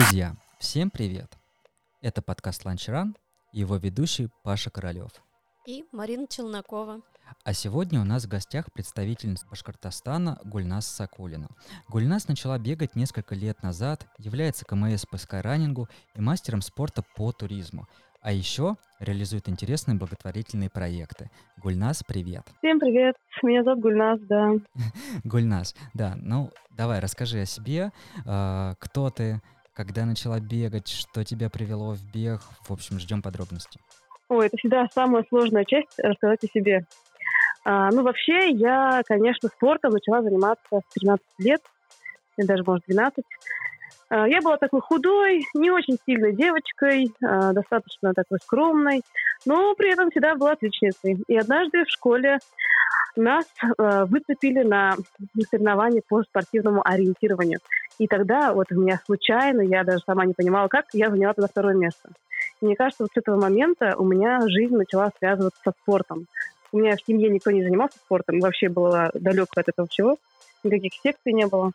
Друзья, всем привет! Это подкаст «Ланчран» и его ведущий Паша Королёв. И Марина Челнокова. А сегодня у нас в гостях представительница Башкортостана Гульнас Сакулина. Гульнас начала бегать несколько лет назад, является КМС по скайранингу и мастером спорта по туризму. А еще реализует интересные благотворительные проекты. Гульнас, привет. Всем привет. Меня зовут Гульнас, да. Гульнас, да. Ну, давай, расскажи о себе. Э, кто ты, когда начала бегать, что тебя привело в бег. В общем, ждем подробностей. Ой, это всегда самая сложная часть рассказать о себе. А, ну, вообще, я, конечно, спортом начала заниматься в 13 лет, или даже, может, 12. А, я была такой худой, не очень сильной девочкой, а, достаточно такой скромной, но при этом всегда была отличницей. И однажды в школе нас а, выцепили на соревнования по спортивному ориентированию. И тогда вот у меня случайно, я даже сама не понимала, как, я заняла туда второе место. И мне кажется, вот с этого момента у меня жизнь начала связываться со спортом. У меня в семье никто не занимался спортом, вообще было далеко от этого всего, никаких секций не было.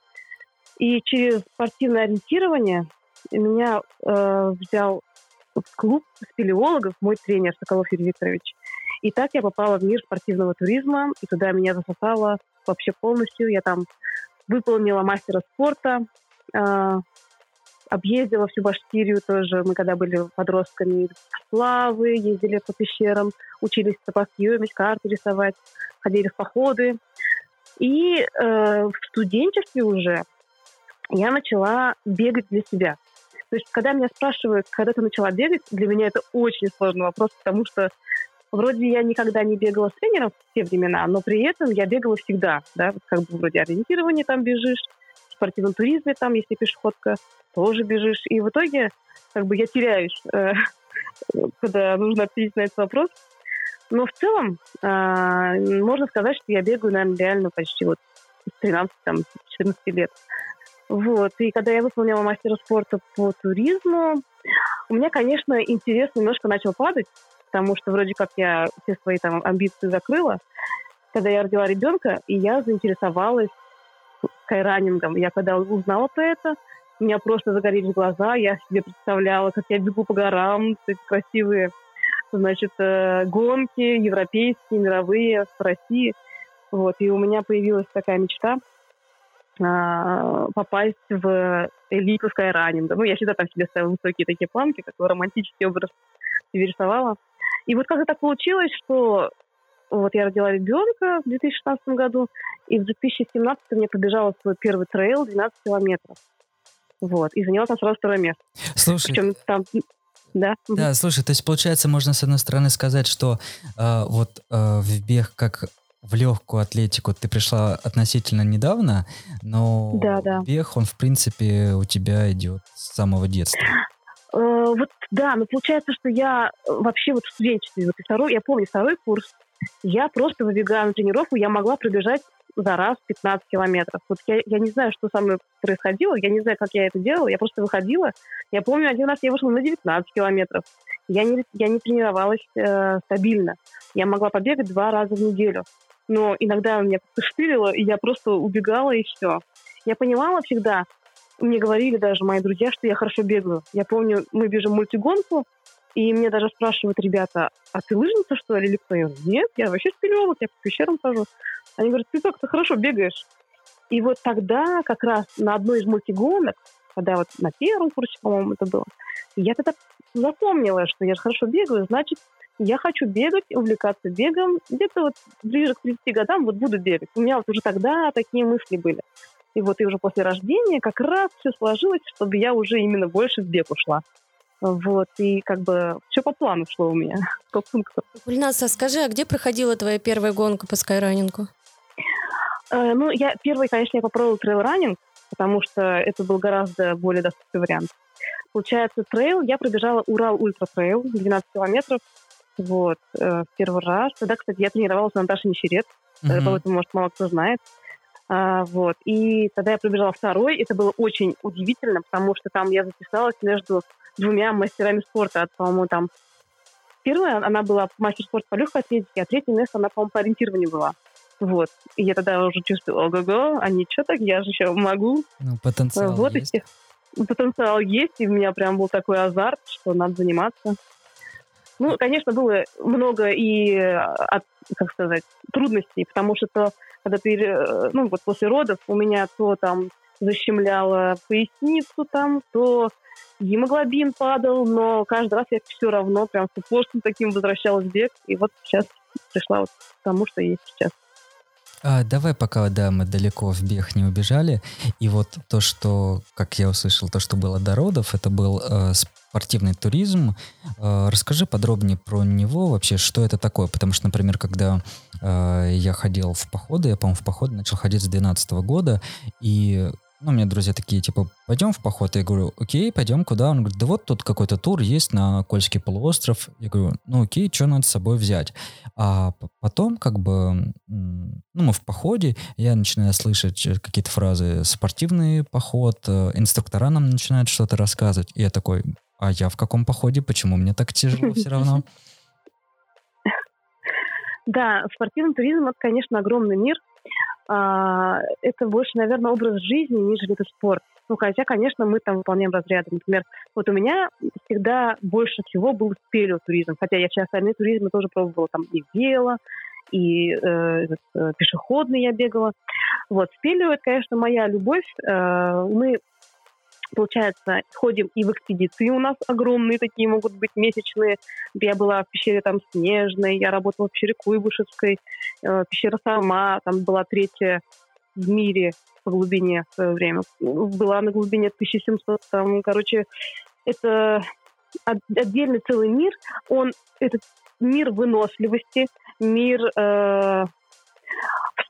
И через спортивное ориентирование меня э, взял в клуб спелеологов мой тренер Соколов Юрий Викторович. И так я попала в мир спортивного туризма, и туда меня засосало вообще полностью. Я там выполнила мастера спорта, э, объездила всю Башкирию тоже. Мы когда были подростками, славы, ездили по пещерам, учились съемить, карты рисовать, ходили в походы. И э, в студенчестве уже я начала бегать для себя. То есть, когда меня спрашивают, когда ты начала бегать, для меня это очень сложный вопрос, потому что вроде я никогда не бегала с тренером в те времена, но при этом я бегала всегда, да, как бы вроде ориентирование там бежишь, в спортивном туризме там, если пешеходка, тоже бежишь, и в итоге как бы я теряюсь, э, когда нужно ответить на этот вопрос. Но в целом э, можно сказать, что я бегаю, наверное, реально почти вот с 13-14 лет. Вот. И когда я выполнила мастера спорта по туризму, у меня, конечно, интерес немножко начал падать, потому что вроде как я все свои там амбиции закрыла. Когда я родила ребенка, и я заинтересовалась скайранингом. Я когда узнала про это, у меня просто загорелись глаза, я себе представляла, как я бегу по горам, красивые, значит, э, гонки европейские, мировые в России. Вот, и у меня появилась такая мечта – а, попасть в элиту скайранинга. Ну, я всегда там себе ставила высокие такие планки, такой романтический образ себе рисовала. И вот как-то так получилось, что вот я родила ребенка в 2016 году, и в 2017 мне побежала свой первый трейл 12 километров. Вот, и заняла там сразу второе место. Слушай, Причем там да. Да, слушай, то есть получается, можно с одной стороны сказать, что э, вот э, в бег как в легкую атлетику ты пришла относительно недавно, но да, да. бег, он, в принципе, у тебя идет с самого детства. Э, вот, да, но получается, что я э, вообще вот в студенчестве, вот второй, я помню второй курс, я просто выбегая на тренировку, я могла пробежать за раз 15 километров. Вот я, я не знаю, что со мной происходило, я не знаю, как я это делала, я просто выходила. Я помню, один раз я вышла на 19 километров. Я не, я не тренировалась э, стабильно. Я могла побегать два раза в неделю но иногда меня как-то и я просто убегала, и все. Я понимала всегда, мне говорили даже мои друзья, что я хорошо бегаю. Я помню, мы бежим мультигонку, и мне даже спрашивают ребята, а ты лыжница, что ли, или кто? Я говорю, нет, я вообще спелеолог, я по пещерам хожу. Они говорят, ты как-то хорошо бегаешь. И вот тогда как раз на одной из мультигонок, когда вот на первом курсе, по-моему, это было, я тогда запомнила, что я хорошо бегаю, значит, я хочу бегать, увлекаться бегом. Где-то вот ближе к 30 годам вот буду бегать. У меня вот уже тогда такие мысли были. И вот и уже после рождения как раз все сложилось, чтобы я уже именно больше в бег ушла. Вот, и как бы все по плану шло у меня, по пунктам. Гульназ, а скажи, а где проходила твоя первая гонка по скайраннингу? Э, ну, я первый, конечно, я попробовала трейл-раннинг, потому что это был гораздо более доступный вариант. Получается, трейл я пробежала Урал Ультра Трейл, 12 километров, вот, э, в первый раз. Тогда, кстати, я тренировалась на Наташе Нищерет. Mm-hmm. Поэтому, может, мало кто знает. А, вот. И тогда я пробежала второй. Это было очень удивительно, потому что там я записалась между двумя мастерами спорта. По-моему, там первая, она была мастер спорта по легкой атлетике, а третье место она, по-моему, по ориентированию была. Вот. И я тогда уже чувствовала, ого-го, а ничего так, я же еще могу. Ну, потенциал вот есть. И, потенциал есть, и у меня прям был такой азарт, что надо заниматься. Ну, конечно, было много и, от, как сказать, трудностей, потому что то, когда ты, э, ну, вот после родов у меня то там защемляло поясницу там, то гемоглобин падал, но каждый раз я все равно прям с упорством таким возвращалась в бег, и вот сейчас пришла вот к тому, что есть сейчас. А, давай пока, да, мы далеко в бег не убежали. И вот то, что, как я услышал, то, что было до родов, это был э, спортивный туризм. Э, расскажи подробнее про него вообще, что это такое. Потому что, например, когда э, я ходил в походы, я, по-моему, в походы начал ходить с 2012 года, и ну, меня друзья такие, типа, пойдем в поход? Я говорю, окей, пойдем куда? Он говорит, да вот тут какой-то тур есть на Кольский полуостров. Я говорю, ну окей, что надо с собой взять? А потом, как бы, ну, мы в походе, я начинаю слышать э, какие-то фразы «спортивный поход», э, инструктора нам начинают что-то рассказывать. И я такой, а я в каком походе? Почему мне так тяжело все равно? Да, спортивный туризм – это, конечно, огромный мир, а, это больше, наверное, образ жизни, нежели это спорт. Ну, хотя, конечно, мы там выполняем разряды. Например, вот у меня всегда больше всего был спелеотуризм, хотя я все остальные туризмы тоже пробовала, там и вело, и э, э, пешеходный я бегала. Вот, спелео, это, конечно, моя любовь. Э, мы Получается, ходим и в экспедиции у нас огромные такие могут быть месячные. Я была в пещере там Снежной, я работала в пещере Куйбышевской, э, пещера сама, там была третья в мире по глубине в свое время. Была на глубине 1700, там, короче, это отдельный целый мир. Он, этот мир выносливости, мир э,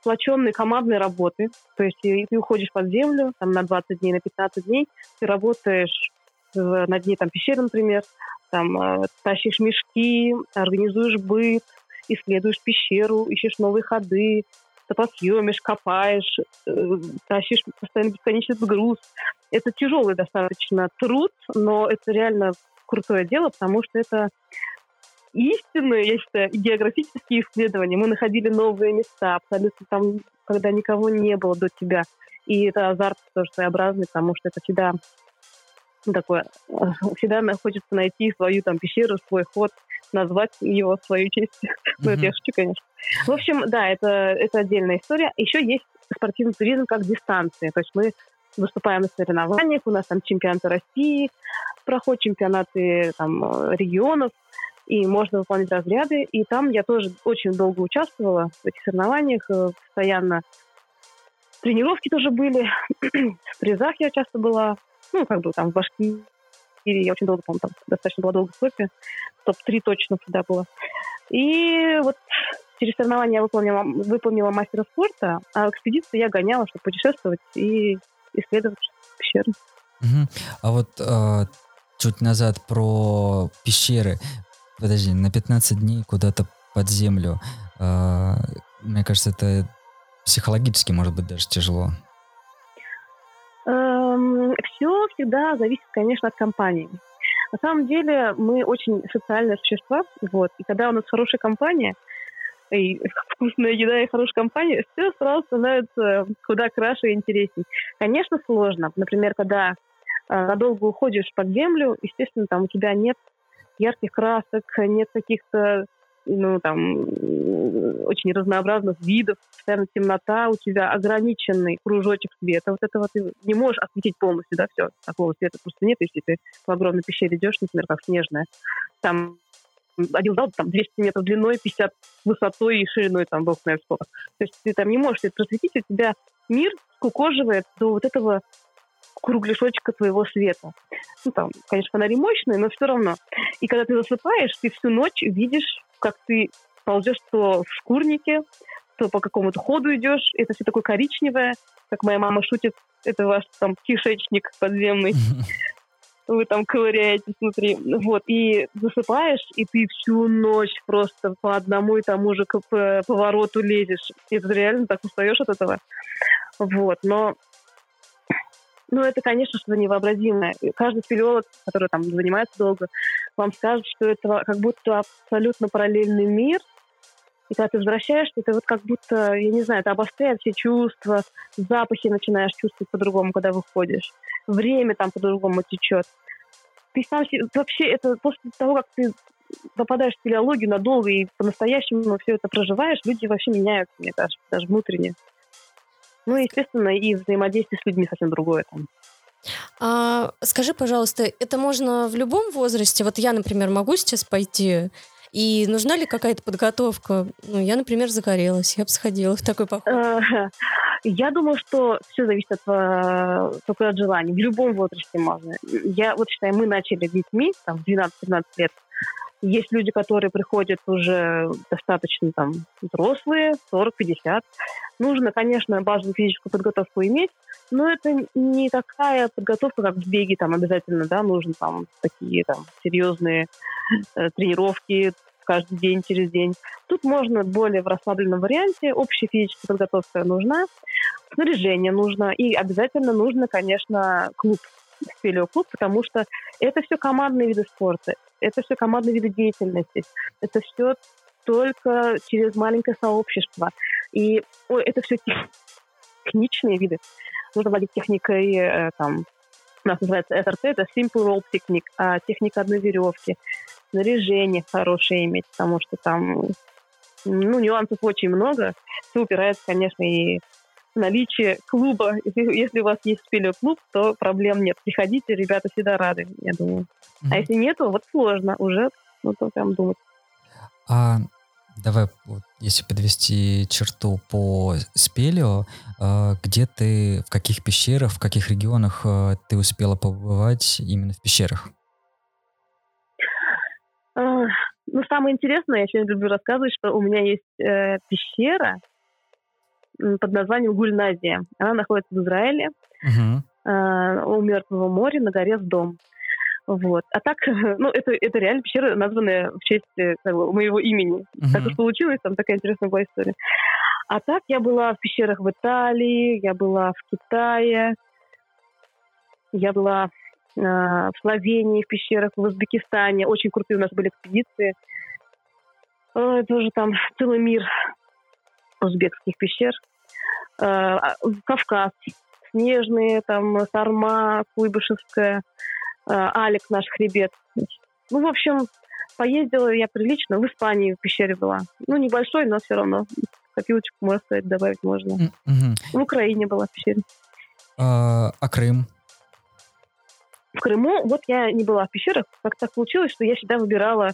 сплоченной командной работы. То есть ты уходишь под землю там, на 20 дней, на 15 дней, ты работаешь на дне там, пещеры, например, там, э, тащишь мешки, организуешь быт, исследуешь пещеру, ищешь новые ходы, топосъемишь, копаешь, э, тащишь постоянно бесконечный груз. Это тяжелый достаточно труд, но это реально крутое дело, потому что это истинные, я считаю, географические исследования. Мы находили новые места, абсолютно там, когда никого не было до тебя. И это азарт тоже своеобразный, потому что это всегда такое, всегда хочется найти свою там пещеру, свой ход, назвать его в свою честь. Ну, это я шучу, конечно. В общем, да, это, это отдельная история. Еще есть спортивный туризм как дистанции. То есть мы выступаем на соревнованиях, у нас там чемпионаты России, проходят чемпионаты там, регионов и можно выполнять разряды. И там я тоже очень долго участвовала в этих соревнованиях, э, постоянно тренировки тоже были, в призах я часто была, ну, как бы там в Башкирии, я очень долго, по там достаточно была долго в топе, топ-3 точно всегда было. И вот через соревнования я выполнила, выполнила мастера спорта, а в экспедиции я гоняла, чтобы путешествовать и исследовать пещеры. Угу. А вот э, чуть назад про пещеры. Подожди, на 15 дней куда-то под землю. Э, мне кажется, это психологически, может быть, даже тяжело. Эм, все всегда зависит, конечно, от компании. На самом деле мы очень социальные существа, вот, и когда у нас хорошая компания, и вкусная еда и хорошая компания, все сразу становится куда краше и интересней. Конечно, сложно. Например, когда э, надолго уходишь под землю, естественно, там у тебя нет ярких красок, нет каких-то ну, там, очень разнообразных видов, постоянно темнота, у тебя ограниченный кружочек света. Вот этого ты не можешь осветить полностью, да, все. Такого света просто нет, если ты в огромной пещере идешь, например, как снежная. Там один зал там 200 метров длиной, 50 высотой и шириной, там, бог знает сколько. То есть ты там не можешь это просветить, у тебя мир скукоживает до вот этого кругляшочка твоего света. Ну, там, конечно, фонари мощные, но все равно. И когда ты засыпаешь, ты всю ночь видишь, как ты ползешь то в шкурнике, то по какому-то ходу идешь. Это все такое коричневое, как моя мама шутит, это ваш там кишечник подземный. Вы там ковыряетесь внутри. Вот, и засыпаешь, и ты всю ночь просто по одному и тому же повороту лезешь. И ты реально так устаешь от этого. Вот, но ну, это, конечно, что-то невообразимое. каждый спелеолог, который там занимается долго, вам скажет, что это как будто абсолютно параллельный мир. И когда ты возвращаешься, это вот как будто, я не знаю, это обостряет все чувства, запахи начинаешь чувствовать по-другому, когда выходишь. время там по-другому течет. Ты сам вообще это после того, как ты попадаешь в спелеологию надолго и по-настоящему все это проживаешь, люди вообще меняются, мне кажется, даже внутренне. Ну, естественно, и взаимодействие с людьми совсем другое там. А, скажи, пожалуйста, это можно в любом возрасте? Вот я, например, могу сейчас пойти и нужна ли какая-то подготовка? Ну, я, например, загорелась, я бы сходила в такой поход. Я думаю, что все зависит от, э, только от желания. В любом возрасте можно. Я вот считаю, мы начали детьми, там, 12-13 лет. Есть люди, которые приходят уже достаточно там взрослые, 40-50. Нужно, конечно, базовую физическую подготовку иметь, но это не такая подготовка, как в беге, там обязательно, да, нужно там такие там серьезные э, тренировки каждый день, через день. Тут можно более в расслабленном варианте. Общая физическая подготовка нужна, снаряжение нужно, и обязательно нужно, конечно, клуб спелеоклуб, потому что это все командные виды спорта, это все командные виды деятельности, это все только через маленькое сообщество. И ой, это все техничные виды. Нужно владеть техникой, э, там, у нас называется СРТ, это Simple Rope Technique, а техника одной веревки, снаряжение хорошее иметь, потому что там ну, нюансов очень много. Все упирается, конечно, и наличие клуба. Если, если у вас есть спелеоклуб, то проблем нет. Приходите, ребята всегда рады, я думаю. Mm-hmm. А если нету, вот сложно уже, ну, то прям думать. А давай, вот, если подвести черту по спелео, э, где ты, в каких пещерах, в каких регионах э, ты успела побывать именно в пещерах? Ну, самое интересное, я очень люблю рассказывать, что у меня есть э, пещера, под названием Гульназия. Она находится в Израиле, uh-huh. у Мертвого моря, на горе Сдом. Вот. А так, ну, это, это реально пещера, названная в честь э, как бы, моего имени. Uh-huh. Так уж получилось, там такая интересная была история. А так я была в пещерах в Италии, я была в Китае, я была э, в Словении в пещерах, в Узбекистане. Очень крутые у нас были экспедиции. Э, тоже там целый мир узбекских пещер. Э, Кавказ, Снежные, там, Сарма, Куйбышевская, э, Алик наш хребет. Ну, в общем, поездила я прилично. В Испании в пещере была. Ну, небольшой, но все равно копилочку, можно сказать, добавить можно. Mm-hmm. В Украине была в пещере. А, а Крым? В Крыму, вот я не была в пещерах. Как так получилось, что я всегда выбирала,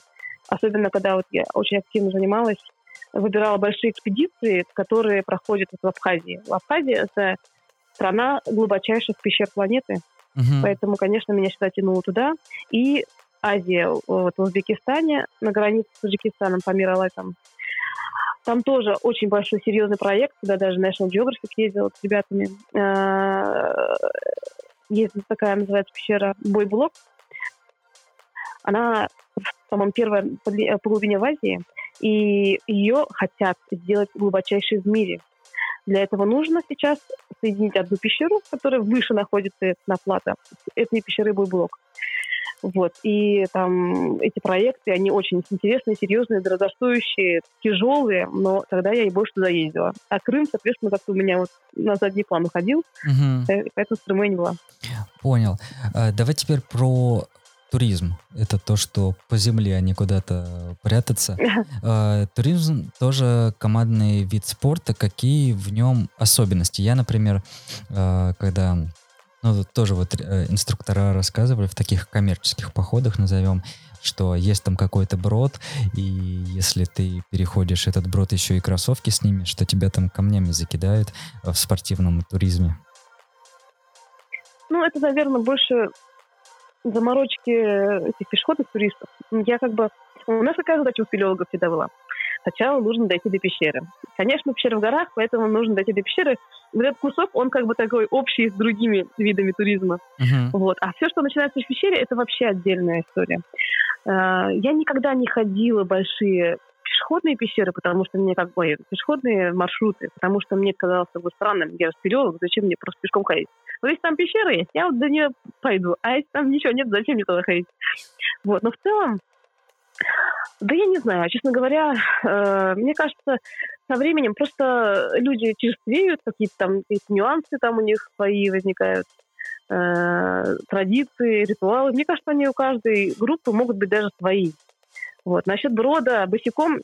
особенно когда вот я очень активно занималась выбирала большие экспедиции, которые проходят в Абхазии. В Абхазии это страна глубочайших пещер планеты, uh-huh. поэтому, конечно, меня всегда тянуло туда. И Азия, вот в Узбекистане, на границе с Таджикистаном, Памир Алай, там, там тоже очень большой серьезный проект, куда даже National Geographic ездил с ребятами. А, есть такая, называется пещера Бойблок. Она, по-моему, первая по глубине в Азии и ее хотят сделать глубочайшей в мире. Для этого нужно сейчас соединить одну пещеру, которая выше находится на плато, этой пещеры блок. Вот. И там эти проекты, они очень интересные, серьезные, дорогостоящие, тяжелые, но тогда я и больше туда ездила. А Крым, соответственно, как-то у меня вот на задний план уходил, угу. поэтому в Крыму я не была. Понял. А, давай теперь про туризм. Это то, что по земле, а не куда-то прятаться. А, туризм тоже командный вид спорта. Какие в нем особенности? Я, например, а, когда ну, тоже вот э, инструктора рассказывали в таких коммерческих походах, назовем, что есть там какой-то брод, и если ты переходишь этот брод еще и кроссовки с ними, что тебя там камнями закидают в спортивном туризме. Ну, это, наверное, больше заморочки этих пешеходных туристов. Я как бы... У нас какая задача у спелеологов всегда была? Сначала нужно дойти до пещеры. Конечно, пещера в горах, поэтому нужно дойти до пещеры. Вот этот кусок, он как бы такой общий с другими видами туризма. Uh-huh. Вот. А все, что начинается в пещере, это вообще отдельная история. А, я никогда не ходила большие пешеходные пещеры, потому что мне как бы пешеходные маршруты, потому что мне казалось бы странным, я спелеолог, зачем мне просто пешком ходить? Вот если там пещера есть, я вот до нее пойду, а если там ничего нет, зачем мне туда ходить? Вот, но в целом, да я не знаю, честно говоря, э, мне кажется, со временем просто люди черствеют, какие-то там какие нюансы там у них свои возникают. э, традиции, ритуалы. Мне кажется, они у каждой группы могут быть даже свои. Вот. Насчет брода босиком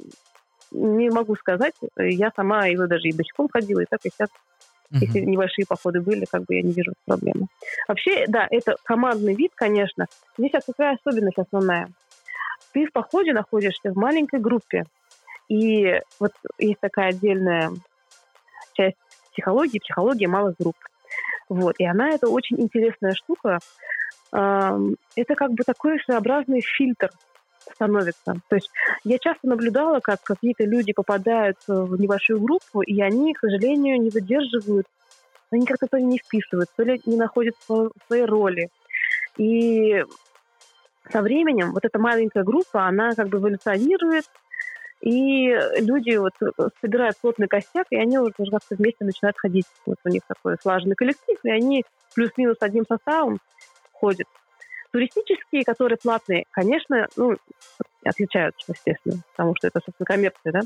не могу сказать. Я сама его даже и босиком ходила, и так, и сейчас. Uh-huh. Если небольшие походы были, как бы я не вижу проблемы. Вообще, да, это командный вид, конечно. Здесь какая особенность основная. Ты в походе находишься в маленькой группе. И вот есть такая отдельная часть психологии, психология малых групп. Вот. И она, это очень интересная штука. Это как бы такой своеобразный фильтр становится. То есть я часто наблюдала, как какие-то люди попадают в небольшую группу, и они, к сожалению, не выдерживают, они как-то то ли не вписывают, то ли не находят своей роли. И со временем вот эта маленькая группа, она как бы эволюционирует, и люди вот собирают плотный костяк, и они уже как-то вместе начинают ходить. Вот у них такой слаженный коллектив, и они плюс-минус одним составом ходят. Туристические, которые платные, конечно, ну, отличаются, естественно, потому что это, собственно, коммерция, да.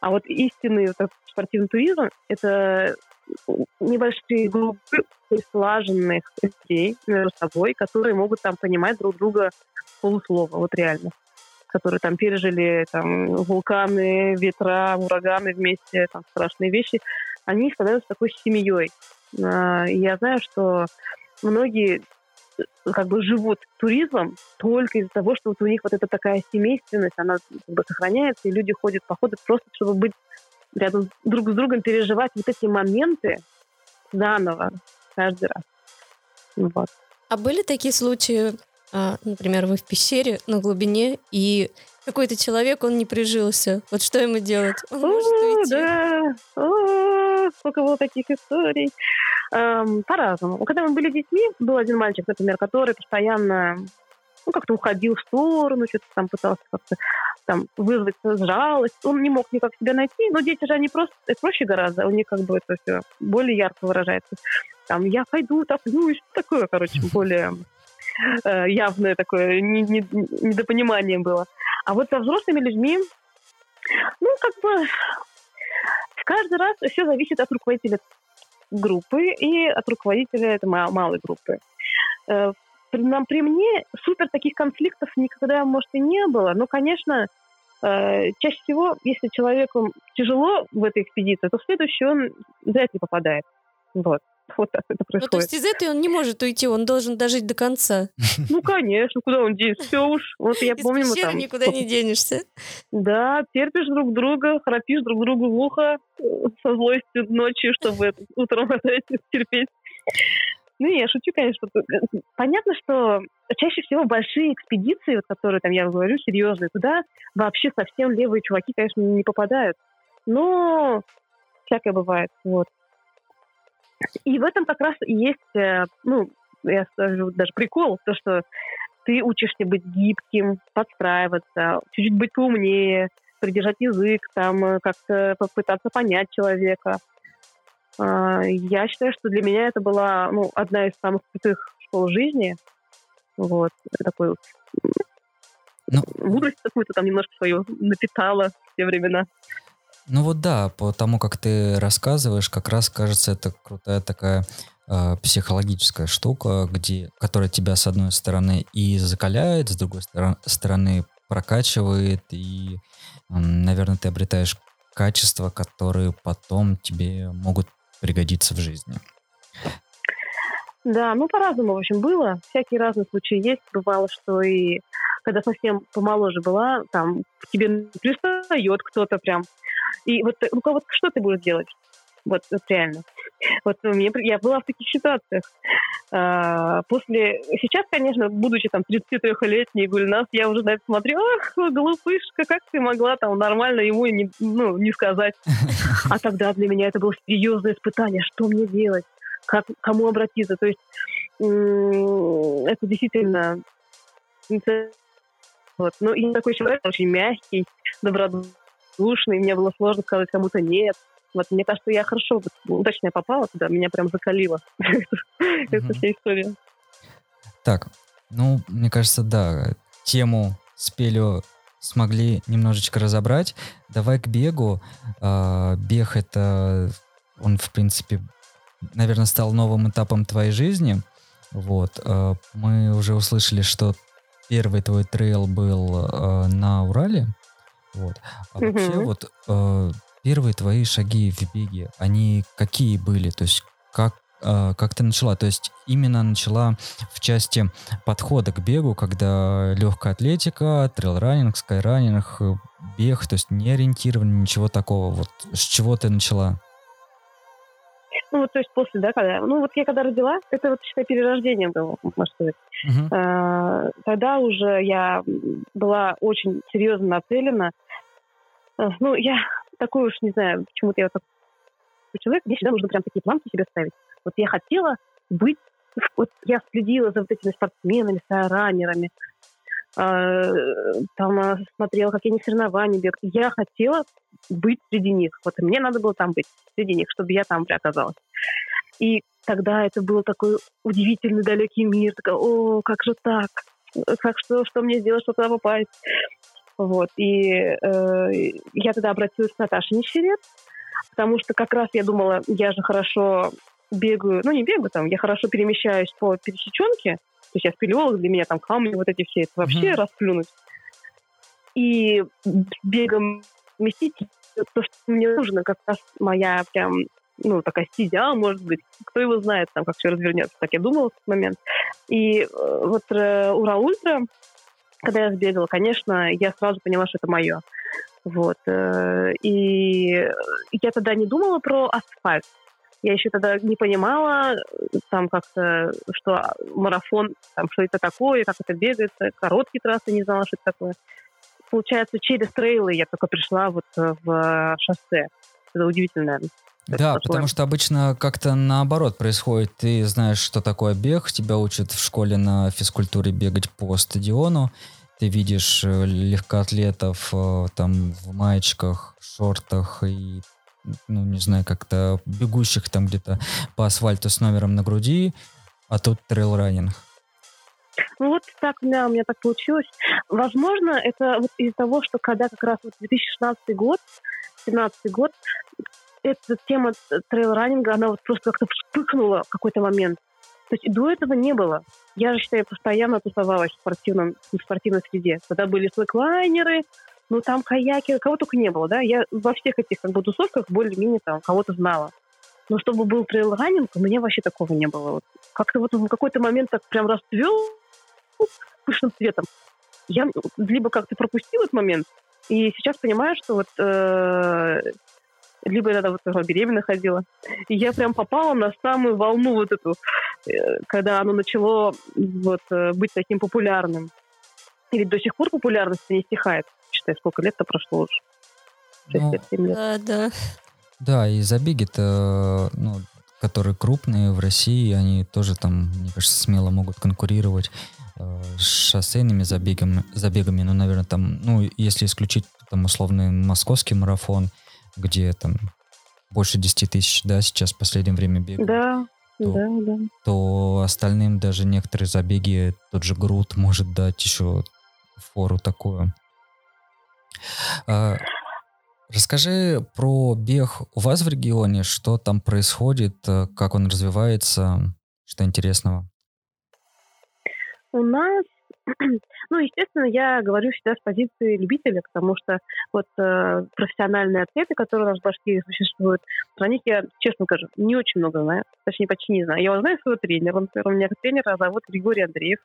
А вот истинный вот, спортивный туризм — это небольшие группы слаженных людей между собой, которые могут там понимать друг друга полуслова, вот реально которые там пережили там, вулканы, ветра, ураганы вместе, там, страшные вещи, они становятся такой семьей. А, я знаю, что многие как бы живут туризмом только из-за того, что вот у них вот эта такая семейственность, она как бы сохраняется, и люди ходят походы просто, чтобы быть рядом друг с другом, переживать вот эти моменты заново каждый раз. Вот. А были такие случаи, а, например, вы в пещере на глубине, и какой-то человек, он не прижился. Вот что ему делать? Он может уйти. Да, О, сколько было таких историй. Эм, по-разному. Когда мы были детьми, был один мальчик, например, который постоянно ну, как-то уходил в сторону, что-то там пытался как-то там вызвать жалость. Он не мог никак себя найти, но дети же, они просто, это проще гораздо, у них как бы это все более ярко выражается. Там, я пойду, топлюсь, такое, короче, более явное такое недопонимание было. А вот со взрослыми людьми, ну, как бы каждый раз все зависит от руководителя группы и от руководителя этой малой группы. Э, при мне супер таких конфликтов никогда, может, и не было. Но, конечно, э, чаще всего, если человеку тяжело в этой экспедиции, то в следующий он вряд ли попадает. Вот. Вот так это происходит. Ну, то есть из этой он не может уйти, он должен дожить до конца. Ну, конечно, куда он денется? Все уж. Вот я помню, мы там... никуда не денешься. Да, терпишь друг друга, храпишь друг другу в ухо э, со злостью ночью, чтобы утром опять терпеть. Ну, я шучу, конечно. Понятно, что чаще всего большие экспедиции, вот, которые там я говорю, серьезные, туда вообще совсем левые чуваки, конечно, не попадают. Но всякое бывает. Вот. И в этом как раз и есть, э, ну, я скажу, даже прикол, то, что ты учишься быть гибким, подстраиваться, чуть-чуть быть поумнее, придержать язык, там, э, как-то попытаться понять человека. А, я считаю, что для меня это была ну, одна из самых крутых школ жизни. Вот, такой ну, мудрость какую-то там немножко свою напитала в те времена. Ну вот да, по тому, как ты рассказываешь, как раз кажется, это крутая такая э, психологическая штука, где, которая тебя с одной стороны и закаляет, с другой стороны, прокачивает, и, наверное, ты обретаешь качества, которые потом тебе могут пригодиться в жизни. Да, ну по-разному, в общем, было. Всякие разные случаи есть. Бывало, что и когда совсем помоложе была, там к тебе пристает кто-то прям и вот, ну, вот что ты будешь делать? Вот, вот реально. Вот мне, я была в таких ситуациях. А, после... Сейчас, конечно, будучи там 33-летней Гульнас, я уже на это смотрю, ах, глупышка, как ты могла там нормально ему не, ну, не сказать. А тогда для меня это было серьезное испытание, что мне делать, как, кому обратиться. То есть это действительно вот. Ну, и такой человек очень мягкий, добродушный, мне было сложно сказать кому-то нет. Вот мне кажется, я хорошо, удачно я попала туда, меня прям закалило. Это вся история. Так, ну, мне кажется, да, тему спелю смогли немножечко разобрать. Давай к бегу. А, бег это, он, в принципе, наверное, стал новым этапом твоей жизни. Вот. Э, мы уже услышали, что первый твой трейл был э, на Урале. Вот. А угу. вообще вот э, первые твои шаги в беге, они какие были? То есть как как ты начала? То есть именно начала в части подхода к бегу, когда легкая атлетика, трейл-раннинг, скайраннинг, бег, то есть не ориентирование, ничего такого. Вот с чего ты начала? Ну, вот, то есть после, да, когда... Ну, вот я когда родила, это вот, считай, перерождение было, можно сказать. Uh-huh. А, тогда уже я была очень серьезно нацелена. А, ну, я такой уж, не знаю, почему-то я вот такой человек, мне всегда нужно прям такие планки себе ставить. Вот я хотела быть... Вот я следила за вот этими спортсменами, раннерами, а, там а, смотрела, какие они соревнования бегают. Я хотела быть среди них. Вот мне надо было там быть среди них, чтобы я там оказалась. И тогда это был такой удивительный далекий мир. Такая, о, как же так? Как что, что мне сделать, чтобы туда попасть? Вот. И э, я тогда обратилась к Наташе Нищерец, потому что как раз я думала, я же хорошо бегаю, ну не бегаю там, я хорошо перемещаюсь по пересеченке, то есть я спелеолог, для меня там камни вот эти все, это вообще mm-hmm. расплюнуть. И бегом вместить то, что мне нужно, как раз моя прям ну, такая стезя, может быть, кто его знает, там, как все развернется. Так я думала в тот момент. И э, вот э, Урал Ультра, когда я сбегала, конечно, я сразу поняла, что это мое. Вот. Э, и я тогда не думала про асфальт. Я еще тогда не понимала, там как-то, что марафон, там, что это такое, как это бегается, короткие трассы не знала, что это такое. Получается, через трейлы я только пришла вот в шоссе. Это удивительно, наверное. Да, потому что обычно как-то наоборот происходит. Ты знаешь, что такое бег, тебя учат в школе на физкультуре бегать по стадиону, ты видишь э, легкоатлетов э, там в маечках, шортах и ну, не знаю, как-то бегущих там где-то по асфальту с номером на груди, а тут трейл-раннинг. Ну вот так, да, у меня так получилось. Возможно, это вот из-за того, что когда как раз вот 2016 год, 2017 год, эта тема трейл-раннинга, она вот просто как-то вспыхнула в какой-то момент. То есть до этого не было. Я же, считай, постоянно тусовалась в, спортивном, в спортивной среде. Тогда были слэклайнеры, ну, там каяки, кого только не было, да. Я во всех этих как бы тусовках более-менее там кого-то знала. Но чтобы был трейл-раннинг, у меня вообще такого не было. Вот. Как-то вот в какой-то момент так прям расцвел пышным цветом. Я либо как-то пропустил этот момент, и сейчас понимаю, что вот э, либо я тогда вот беременна ходила, и я прям попала на самую волну вот эту, э, когда оно начало вот э, быть таким популярным. И ведь до сих пор популярность не стихает считай, сколько лет-то прошло уже. 6 ну, лет, лет. Да, да. Да, и забеги-то, ну, которые крупные в России, они тоже там, мне кажется, смело могут конкурировать э, с шоссейными забегами, забегами, ну, наверное, там, ну, если исключить там условный московский марафон, где там больше 10 тысяч, да, сейчас в последнее время бегают. Да, то, да, да. то остальным даже некоторые забеги, тот же груд может дать еще фору такую. А, расскажи про бег у вас в регионе, что там происходит, э, как он развивается, что интересного? У нас, ну, естественно, я говорю всегда с позиции любителя, потому что вот э, профессиональные атлеты, которые у нас в Башкирии существуют, про них я, честно скажу, не очень много знаю, точнее, почти не знаю. Я знаю своего тренера, он, у меня тренера зовут Григорий Андреев.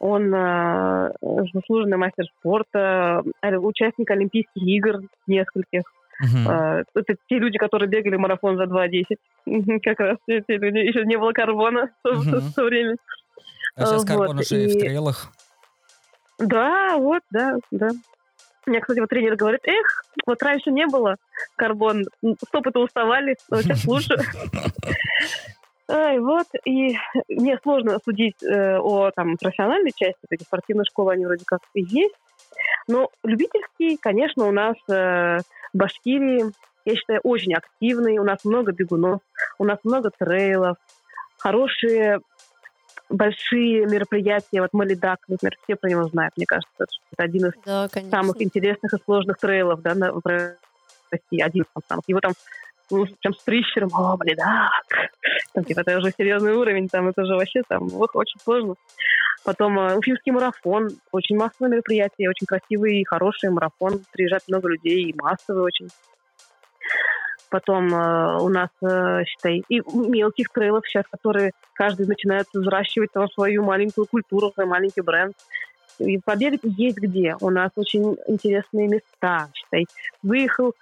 Он э, заслуженный мастер спорта, э, участник Олимпийских игр нескольких. Uh-huh. Это те люди, которые бегали марафон за 2.10. Как раз те, те люди. Еще не было карбона uh-huh. в, в то время. А сейчас карбон вот. уже и... в трейлах. Да, вот, да, да. У меня, кстати, вот тренер говорит, эх, вот раньше не было карбон, стопы-то уставали, но сейчас лучше. Ай, вот, и мне сложно судить э, о там, профессиональной части, эти спортивные школы, они вроде как и есть. Но любительский, конечно, у нас э, в Башкирии, я считаю, очень активный, у нас много бегунов, у нас много трейлов, хорошие большие мероприятия, вот Малидак, например, все про него знают, мне кажется, это один из да, самых интересных и сложных трейлов, да, на, в России, один из самых. Его там ну, прям с прищером, о, бледак. Там, типа, это уже серьезный уровень, там, это же вообще там ох, очень сложно. Потом э, Уфимский марафон, очень массовое мероприятие, очень красивый и хороший марафон, приезжает много людей, и массовый очень. Потом э, у нас, э, считай, и мелких трейлов сейчас, которые каждый начинает взращивать там свою маленькую культуру, свой маленький бренд. И побегать есть где. У нас очень интересные места, считай. Выехал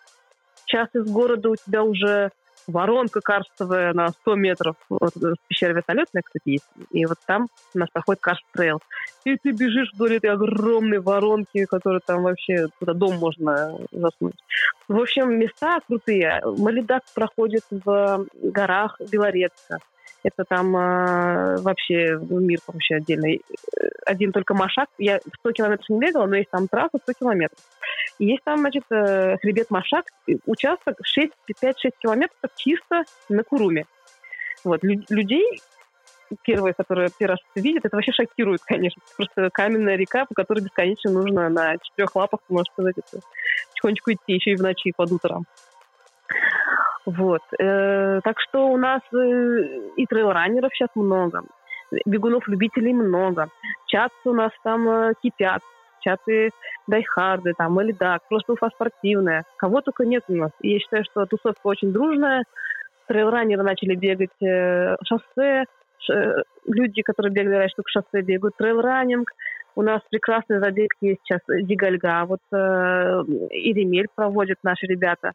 час из города, у тебя уже воронка карстовая на 100 метров. Вот э, пещера вертолетная, кстати, есть. И вот там у нас проходит карст трейл. И ты бежишь вдоль этой огромной воронки, которая там вообще, туда дом можно заснуть. В общем, места крутые. Малидак проходит в горах Белорецка. Это там э, вообще мир вообще отдельный. Один только Машак. Я 100 километров не бегала, но есть там трасса 100 километров. И есть там, значит, э, хребет Машак, участок 5-6 километров чисто на Куруме. Вот, лю- людей первые, которые первый раз видят, это вообще шокирует, конечно. Это просто каменная река, по которой бесконечно нужно на четырех лапах, можно сказать, это, тихонечку идти, еще и в ночи под утром. Вот. Э, так что у нас э, и трейлранеров сейчас много, бегунов-любителей много. Чаты у нас там э, кипят, чаты дайхарды, там, или да, просто уфа спортивная. Кого только нет у нас. И я считаю, что тусовка очень дружная. Трейлранеры начали бегать шоссе, люди, которые бегали раньше, только шоссе бегают, трейлранинг. У нас прекрасный забег есть сейчас Дигальга. Вот э, Иремель проводят наши ребята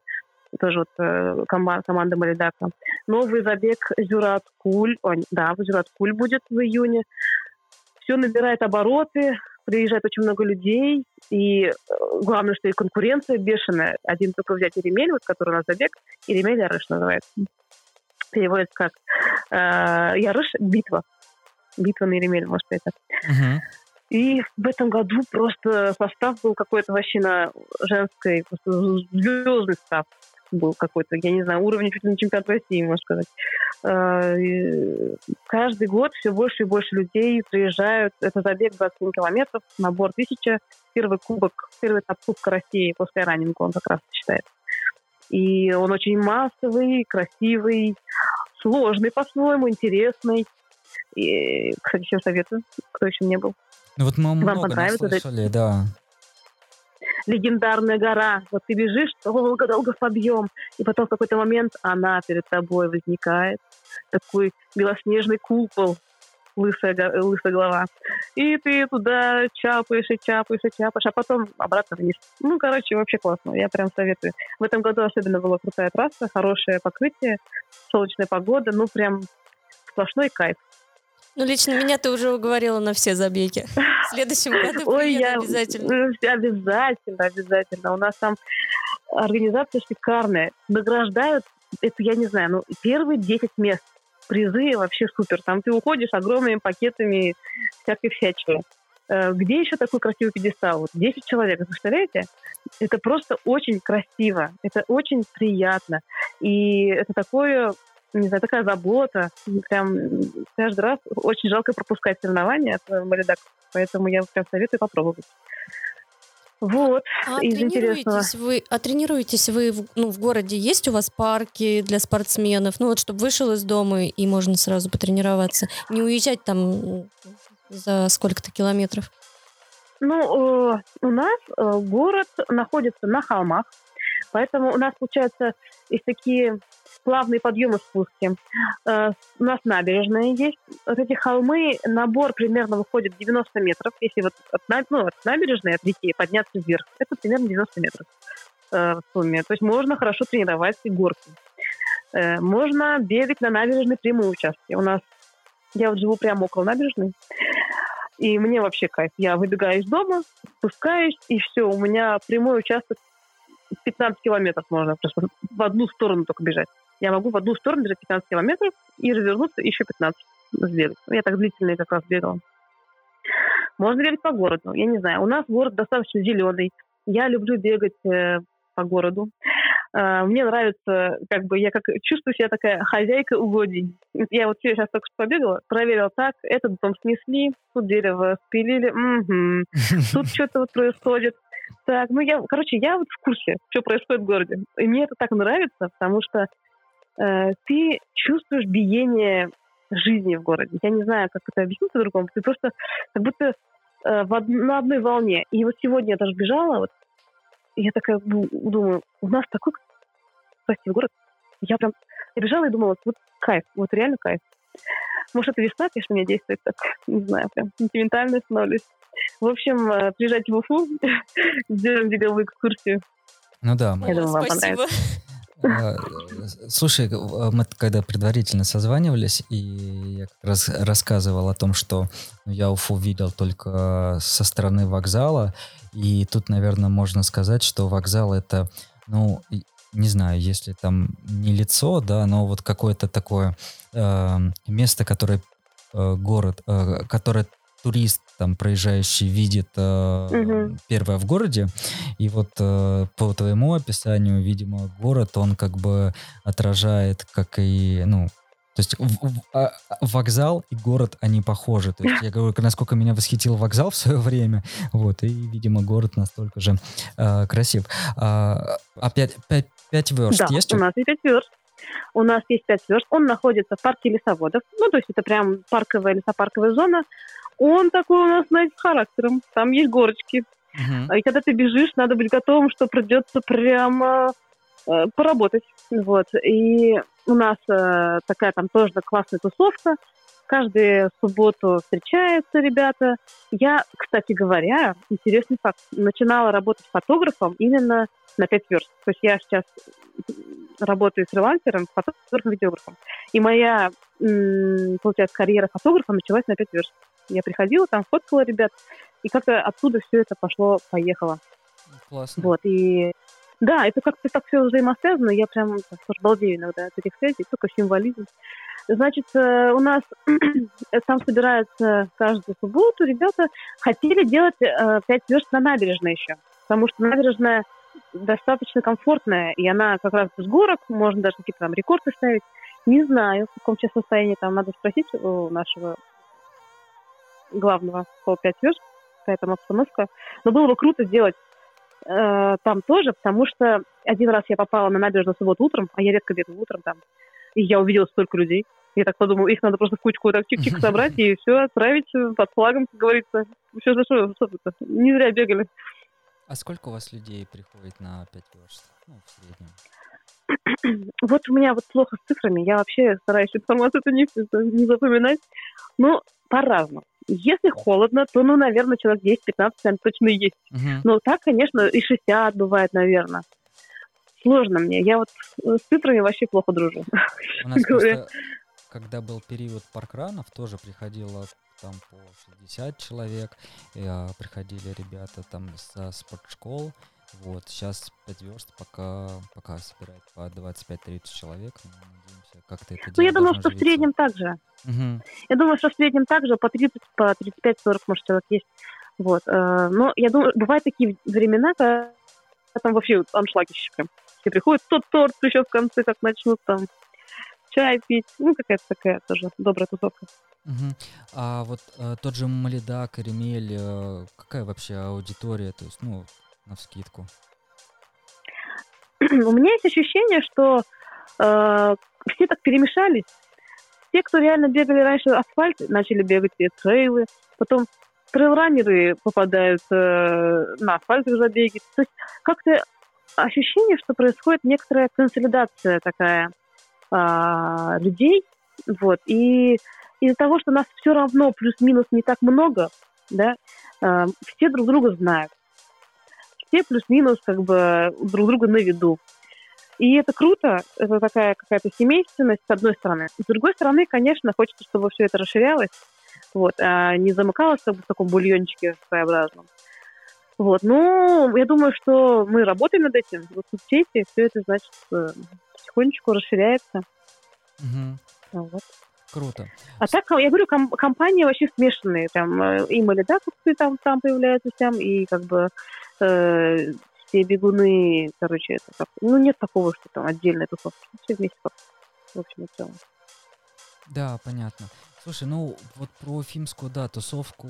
тоже вот э, команда, команда Малидака. Новый забег Зюрат Куль, ой, да, Зюрат Куль будет в июне. Все набирает обороты, приезжает очень много людей, и э, главное, что и конкуренция бешеная. Один только взять Иремель, вот, который у нас забег, Иремель Ярыш называется. Переводится как э, Ярыш – битва. Битва на Иремель, может, это. Uh-huh. И в этом году просто состав был какой-то вообще на женской, просто звездный состав был какой-то, я не знаю, уровень чуть ли не чемпионат России, можно сказать. А, каждый год все больше и больше людей приезжают. Это забег 27 километров, набор 1000, первый кубок, первый этап Кубка России после раннинга он как раз считается. И он очень массовый, красивый, сложный по-своему, интересный. И, кстати, всем советую, кто еще не был. Ну вот мы Вам много понравится, слышали, да легендарная гора. Вот ты бежишь, долго-долго в подъем, и потом в какой-то момент она перед тобой возникает. Такой белоснежный купол, лысая, лысая голова. И ты туда чапаешь и чапаешь и чапаешь, а потом обратно вниз. Ну, короче, вообще классно. Я прям советую. В этом году особенно была крутая трасса, хорошее покрытие, солнечная погода. Ну, прям сплошной кайф. Ну, лично меня ты уже уговорила на все забеги. В следующем году Ой, я... обязательно. Обязательно, обязательно. У нас там организация шикарная. Награждают, это я не знаю, ну, первые 10 мест. Призы вообще супер. Там ты уходишь огромными пакетами всякой всячины. Э, где еще такой красивый пьедестал? Вот 10 человек, представляете? Это просто очень красиво, это очень приятно. И это такое не знаю, такая забота. Прям каждый раз очень жалко пропускать соревнования от Малидак, поэтому я прям советую попробовать. Вот, а из тренируетесь вы, а тренируетесь вы в, ну, в городе? Есть у вас парки для спортсменов? Ну вот, чтобы вышел из дома и можно сразу потренироваться. Не уезжать там за сколько-то километров? Ну, э, у нас э, город находится на холмах, поэтому у нас, получается, есть такие плавные подъемы спуски. Э, у нас набережная есть. Вот эти холмы, набор примерно выходит 90 метров. Если вот от, ну, от набережной, от реки подняться вверх, это примерно 90 метров э, в сумме. То есть можно хорошо тренировать горки. Э, можно бегать на набережной прямые участки. У нас, я вот живу прямо около набережной, и мне вообще кайф. Я выбегаю из дома, спускаюсь, и все, у меня прямой участок 15 километров можно просто в одну сторону только бежать я могу в одну сторону бежать 15 километров и развернуться еще 15 сбегать. Я так длительные как раз бегала. Можно бегать по городу. Я не знаю. У нас город достаточно зеленый. Я люблю бегать э, по городу. Э, мне нравится, как бы, я как чувствую себя такая хозяйка угодий. Я вот сейчас только что побегала, проверила так, этот дом снесли, тут дерево спилили, угу. тут что-то вот происходит Так, ну я, короче, я вот в курсе, что происходит в городе. И мне это так нравится, потому что ты чувствуешь биение жизни в городе. Я не знаю, как это объяснить по-другому. Ты просто как будто э, в од- на одной волне. И вот сегодня я даже бежала, вот, и я такая думаю, у нас такой красивый город. Я прям я бежала и думала, вот кайф, вот реально кайф. Может, это весна, конечно, меня действует так, не знаю, прям сентиментально становлюсь. В общем, э, приезжайте в Уфу, сделаем беговую экскурсию. Ну да. Я думаю, вам понравится. А, слушай, мы когда предварительно созванивались, и я раз рассказывал о том, что я Уфу видел только со стороны вокзала, и тут, наверное, можно сказать, что вокзал это, ну, не знаю, если там не лицо, да, но вот какое-то такое э, место, которое э, город, э, которое турист там проезжающий видит э, угу. первое в городе, и вот э, по твоему описанию, видимо, город он как бы отражает, как и ну то есть в, в, а, вокзал и город, они похожи. То есть я говорю, насколько меня восхитил вокзал в свое время, вот, и, видимо, город настолько же э, красив. А, а пять, пять, пять верст да, есть? у нас есть пять верст. У нас есть пять верст. Он находится в парке лесоводов. Ну, то есть это прям парковая лесопарковая зона. Он такой у нас, знаете, с характером. Там есть горочки. Uh-huh. И когда ты бежишь, надо быть готовым, что придется прямо э, поработать. Вот. И у нас э, такая там тоже классная тусовка. Каждую субботу встречаются ребята. Я, кстати говоря, интересный факт, начинала работать фотографом именно на 5 верст. То есть я сейчас работаю фрилансером, фотографом, видеографом. И моя, получается, карьера фотографа началась на 5 верст. Я приходила, там фоткала ребят, и как-то оттуда все это пошло-поехало. Классно. Вот, и да, это как-то так все взаимосвязано, я прям тоже балдею иногда от этих связей, только символизм. Значит, э, у нас там собираются каждую субботу ребята хотели делать э, пять верст на набережной еще, потому что набережная достаточно комфортная, и она как раз с горок, можно даже какие-то там рекорды ставить. Не знаю, в каком сейчас состоянии там надо спросить у нашего главного по 5 верст, какая там обстановка. Но было бы круто сделать э, там тоже, потому что один раз я попала на набережную субботу утром, а я редко бегаю утром там, и я увидела столько людей. Я так подумала, их надо просто в кучку так чик-чик собрать и все отправить под флагом, как говорится. Все за что, что это? Не зря бегали. А сколько у вас людей приходит на 5 верст? Ну, в среднем. Вот у меня вот плохо с цифрами. Я вообще стараюсь информацию это не, не запоминать. Но по-разному. Если холодно, то, ну, наверное, человек 10-15 точно есть. Uh-huh. Но так, конечно, и 60 бывает, наверное. Сложно мне. Я вот с цифрами вообще плохо дружу. У нас просто, когда был период паркранов, тоже приходило там по 60 человек. И, а, приходили ребята там со спортшкол. Вот, сейчас 5 верст пока, пока собирает по 25-30 человек. Но надеемся, как-то это Ну, я думаю, что в среднем так же. Угу. Я думаю, что в среднем так же, по 30, по 35-40, может, человек есть. Вот. Э, но я думаю, бывают такие времена, когда там вообще аншлагище прям. Все приходят, тот торт еще в конце, как начнут там чай пить. Ну, какая-то такая тоже добрая тусовка. Угу. А вот э, тот же Малида, Каремель, э, какая вообще аудитория, то есть, ну, на вскидку? У меня есть ощущение, что э, все так перемешались. Те, кто реально бегали раньше асфальт, начали бегать все трейлы, потом трейл-раннеры попадают э, на асфальтовые забеги. То есть как-то ощущение, что происходит некоторая консолидация такая э, людей, вот, и из-за того, что нас все равно плюс-минус не так много, да, э, все друг друга знают. Все плюс-минус как бы друг друга на виду. И это круто, это такая какая-то семейственность, с одной стороны. С другой стороны, конечно, хочется, чтобы все это расширялось, вот, а не замыкалось как бы, в таком бульончике своеобразном. Вот, ну, я думаю, что мы работаем над этим. Вот соцсети все это, значит, э, потихонечку расширяется. Угу. Вот. Круто. А так, я говорю, ком- компании вообще смешанные. Там э, и малидатовцы там, там появляются, там, и как бы э, все бегуны, короче, это как... Ну, нет такого, что там отдельная тусовка. Все вместе как в общем и целом. Да, понятно. Слушай, ну вот про уфимскую, да, тусовку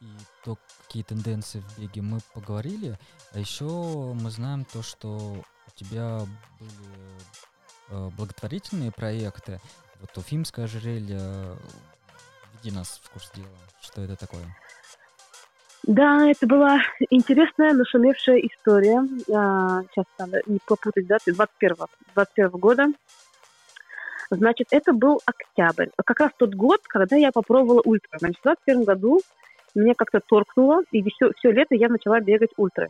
и то, какие тенденции в беге мы поговорили. А еще мы знаем то, что у тебя были э, благотворительные проекты. Вот Уфимское ожерелье. Веди нас в курс дела. Что это такое? Да, это была интересная, нашумевшая история. А, сейчас надо не попутать даты. 21, 21 года. Значит, это был октябрь. Как раз тот год, когда я попробовала ультра. Значит, в 21 году мне как-то торкнуло, и все, все лето я начала бегать ультра.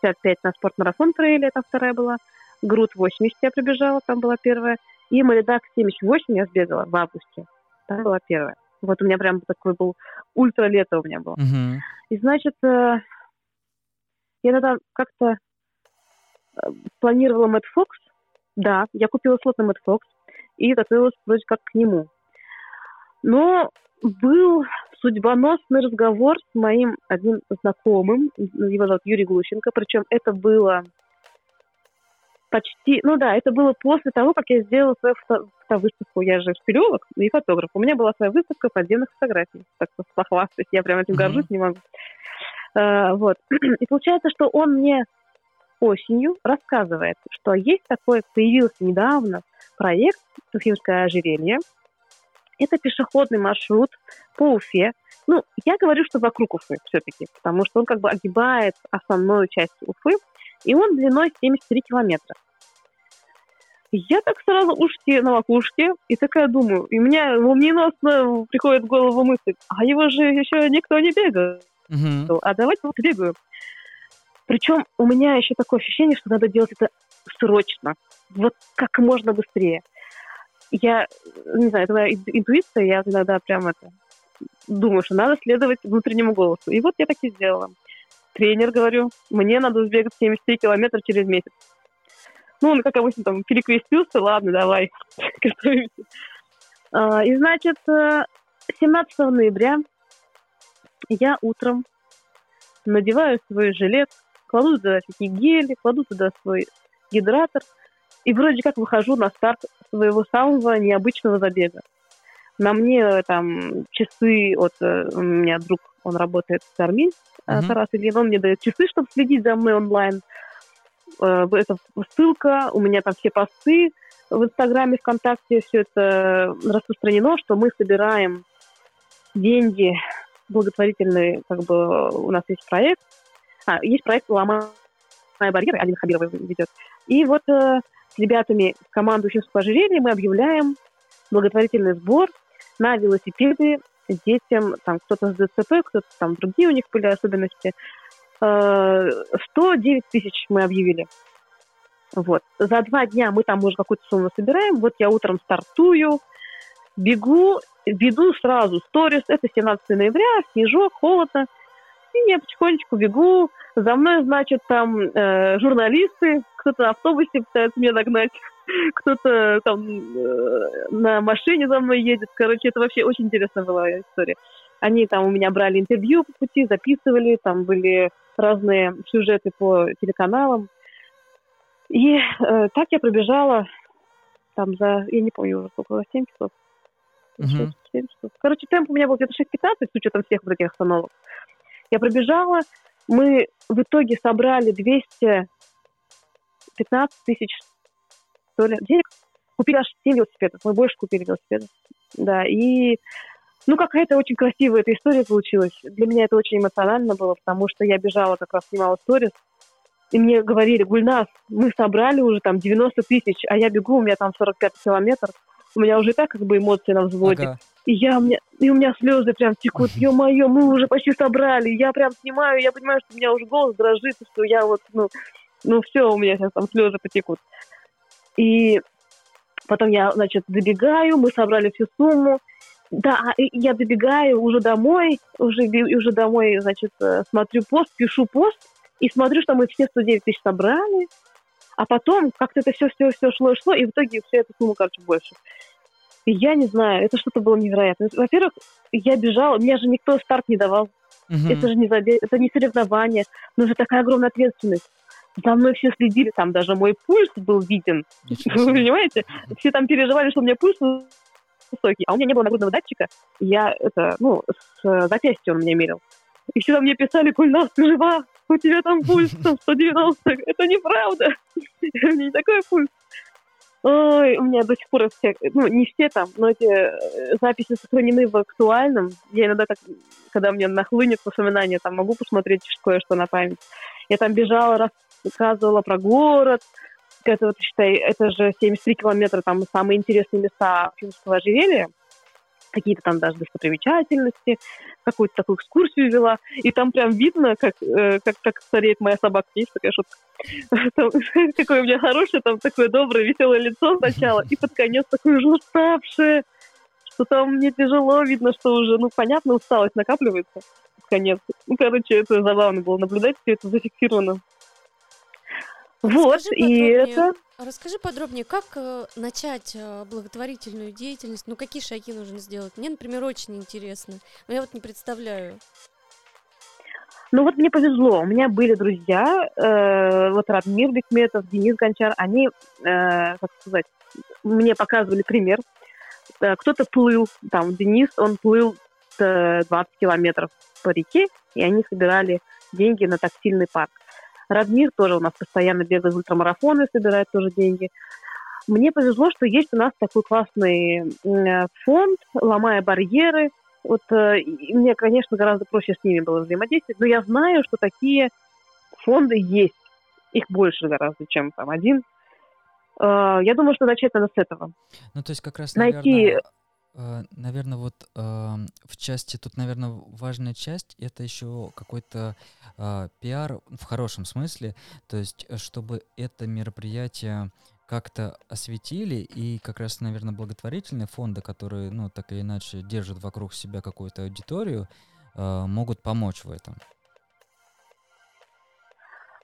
65 на спортмарафон трейле, это вторая была. Груд 80 я пробежала, там была первая. И Малидак 78 я сбегала в августе. Там была первая. Вот у меня прям такой был ультра лето у меня было. Угу. И значит, э, я тогда как-то э, планировала Мэтт Фокс. Да, я купила слот на Мэтт Фокс и готовилась вроде как к нему. Но был судьбоносный разговор с моим одним знакомым, его зовут Юрий Глущенко, причем это было почти, ну да, это было после того, как я сделала свою фото, фотовыставку. Я же спелеолог и фотограф. У меня была своя выставка подземных фотографий. Так что похвастать, я прям этим mm-hmm. горжусь, не могу. А, вот. И получается, что он мне осенью рассказывает, что есть такой, появился недавно проект «Уфимское ожерелье». Это пешеходный маршрут по Уфе. Ну, я говорю, что вокруг Уфы все-таки, потому что он как бы огибает основную часть Уфы, и он длиной 73 километра. Я так сразу ушки на макушке, и такая думаю, и меня молниеносно приходит в голову мысль, а его же еще никто не бегает, uh-huh. а давайте вот бегаю. Причем у меня еще такое ощущение, что надо делать это срочно, вот как можно быстрее. Я, не знаю, это моя интуиция, я иногда прям это думаю, что надо следовать внутреннему голосу. И вот я так и сделала. Тренер, говорю, мне надо сбегать 73 километра через месяц. Ну, он, как обычно, там, перекрестился, ладно, давай, а, И, значит, 17 э, ноября я утром надеваю свой жилет, кладу туда всякие гели, кладу туда свой гидратор, и вроде как выхожу на старт своего самого необычного забега. На мне э, там часы от... Э, у меня друг, он работает в Армии, uh-huh. Тарас Ильин, он мне дает часы, чтобы следить за мной онлайн. Э, это ссылка, у меня там все посты в Инстаграме, ВКонтакте, все это распространено, что мы собираем деньги благотворительные, как бы у нас есть проект. А, есть проект «Ломая барьеры», Алина Хабирова ведет. И вот э, с ребятами команды Уфимского ожерелья мы объявляем благотворительный сбор на велосипеды детям, там кто-то с ДЦП, кто-то там другие у них были особенности, 109 э, тысяч мы объявили. Вот. За два дня мы там уже какую-то сумму собираем. Вот я утром стартую, бегу, веду сразу сторис. Это 17 ноября, снежок, холодно. И я потихонечку бегу. За мной, значит, там э, журналисты, кто-то на автобусе пытается меня догнать, кто-то там э, на машине за мной едет. Короче, это вообще очень интересная была история. Они там у меня брали интервью по пути, записывали, там были разные сюжеты по телеканалам. И э, так я пробежала там за, я не помню уже сколько, 7 часов. Uh-huh. 7 часов. Короче, темп у меня был где-то 6.15 с учетом всех вот этих остановок. Я пробежала, мы в итоге собрали 215 тысяч что ли, денег. Купили аж 7 велосипедов, мы больше купили велосипедов. Да, и ну, какая-то очень красивая эта история получилась. Для меня это очень эмоционально было, потому что я бежала, как раз снимала сторис, и мне говорили, Гульнас, мы собрали уже там 90 тысяч, а я бегу, у меня там 45 километров, у меня уже так как бы эмоции на взводе. Ага. И, я, у меня, и у меня слезы прям текут, ё-моё, мы уже почти собрали, я прям снимаю, я понимаю, что у меня уже голос дрожит, что я вот, ну, ну все, у меня сейчас там слезы потекут. И потом я, значит, добегаю, мы собрали всю сумму, да, а, я добегаю уже домой, уже, уже домой, значит, э, смотрю пост, пишу пост, и смотрю, что мы все 109 тысяч собрали, а потом как-то это все-все-все шло и шло, и в итоге вся эта сумма, короче, больше. Я не знаю, это что-то было невероятное. Во-первых, я бежала, мне же никто старт не давал. Угу. Это же не забег, это не соревнование, но это такая огромная ответственность. За мной все следили, там даже мой пульс был виден. Вы понимаете? Все там переживали, что у меня пульс высокий, а у меня не было нагрудного датчика. Я это, ну, с запястья он мне мерил. И все мне писали, Гульнас, ты жива, у тебя там пульс там 190. Это неправда. У меня не такой пульс. Ой, у меня до сих пор все, ну, не все там, но эти э, записи сохранены в актуальном. Я иногда так, когда мне нахлынет воспоминания, там могу посмотреть кое-что на память. Я там бежала, рассказывала про город. Это вот, считай, это же 73 километра, там самые интересные места Финского ожерелья какие-то там даже достопримечательности, какую-то такую экскурсию вела, и там прям видно, как, э, как, как стареет моя собака. Есть такая шутка. Там, какое у меня хорошее, там такое доброе, веселое лицо сначала, и под конец такое уже уставшее, что там мне тяжело, видно, что уже, ну, понятно, усталость накапливается под конец. Ну, короче, это забавно было наблюдать, все это зафиксировано. Вот, и это... Расскажи подробнее, как э, начать э, благотворительную деятельность? Ну, какие шаги нужно сделать? Мне, например, очень интересно, но я вот не представляю. Ну вот мне повезло, у меня были друзья, э, вот Радмир Бекметов, Денис Гончар, они, э, как сказать, мне показывали пример. Э, кто-то плыл, там Денис, он плыл 20 э, километров по реке, и они собирали деньги на тактильный парк. Радмир тоже у нас постоянно бегает ультрамарафоны, собирает тоже деньги. Мне повезло, что есть у нас такой классный фонд «Ломая барьеры». Вот э, мне, конечно, гораздо проще с ними было взаимодействовать, но я знаю, что такие фонды есть. Их больше гораздо, чем там один. Э, я думаю, что начать надо с этого. Ну, то есть как раз, Найти... наверное, Э, наверное, вот э, в части, тут, наверное, важная часть, это еще какой-то э, пиар в хорошем смысле, то есть э, чтобы это мероприятие как-то осветили, и как раз, наверное, благотворительные фонды, которые, ну, так или иначе, держат вокруг себя какую-то аудиторию, э, могут помочь в этом.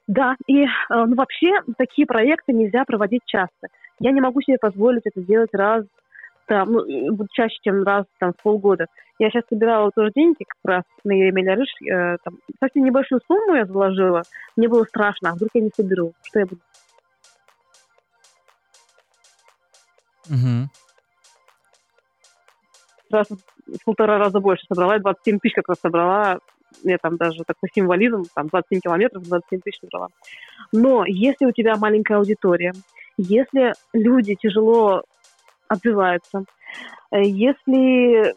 Да, и ну, вообще такие проекты нельзя проводить часто. Я не могу себе позволить это делать раз там, ну, чаще, чем раз там, в полгода. Я сейчас собирала тоже деньги как раз на Еремеля Рыж. Э, там, совсем небольшую сумму я заложила. Мне было страшно, а вдруг я не соберу? Что я буду? Угу. Раз в полтора раза больше собрала. 27 тысяч как раз собрала. Я там даже такой символизм, там 27 километров, 27 тысяч собрала. Но если у тебя маленькая аудитория, если люди тяжело отзываются. Э, если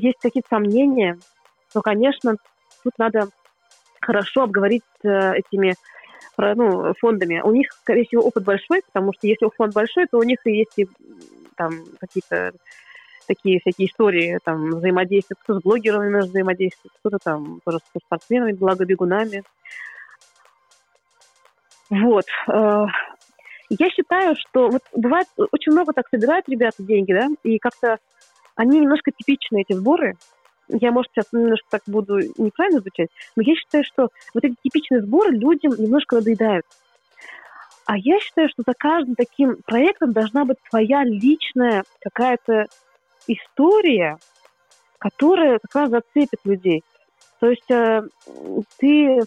есть какие-то сомнения, то, конечно, тут надо хорошо обговорить с этими ну, фондами. У них, скорее всего, опыт большой, потому что если фонд большой, то у них и есть и, там какие-то такие всякие истории, там, взаимодействия, кто с блогерами взаимодействует, кто-то там тоже со спортсменами, благо бегунами. Вот. Я считаю, что вот бывает, очень много так собирают ребята деньги, да, и как-то они немножко типичны, эти сборы. Я, может, сейчас немножко так буду неправильно звучать, но я считаю, что вот эти типичные сборы людям немножко надоедают. А я считаю, что за каждым таким проектом должна быть своя личная какая-то история, которая как раз зацепит людей. То есть э, ты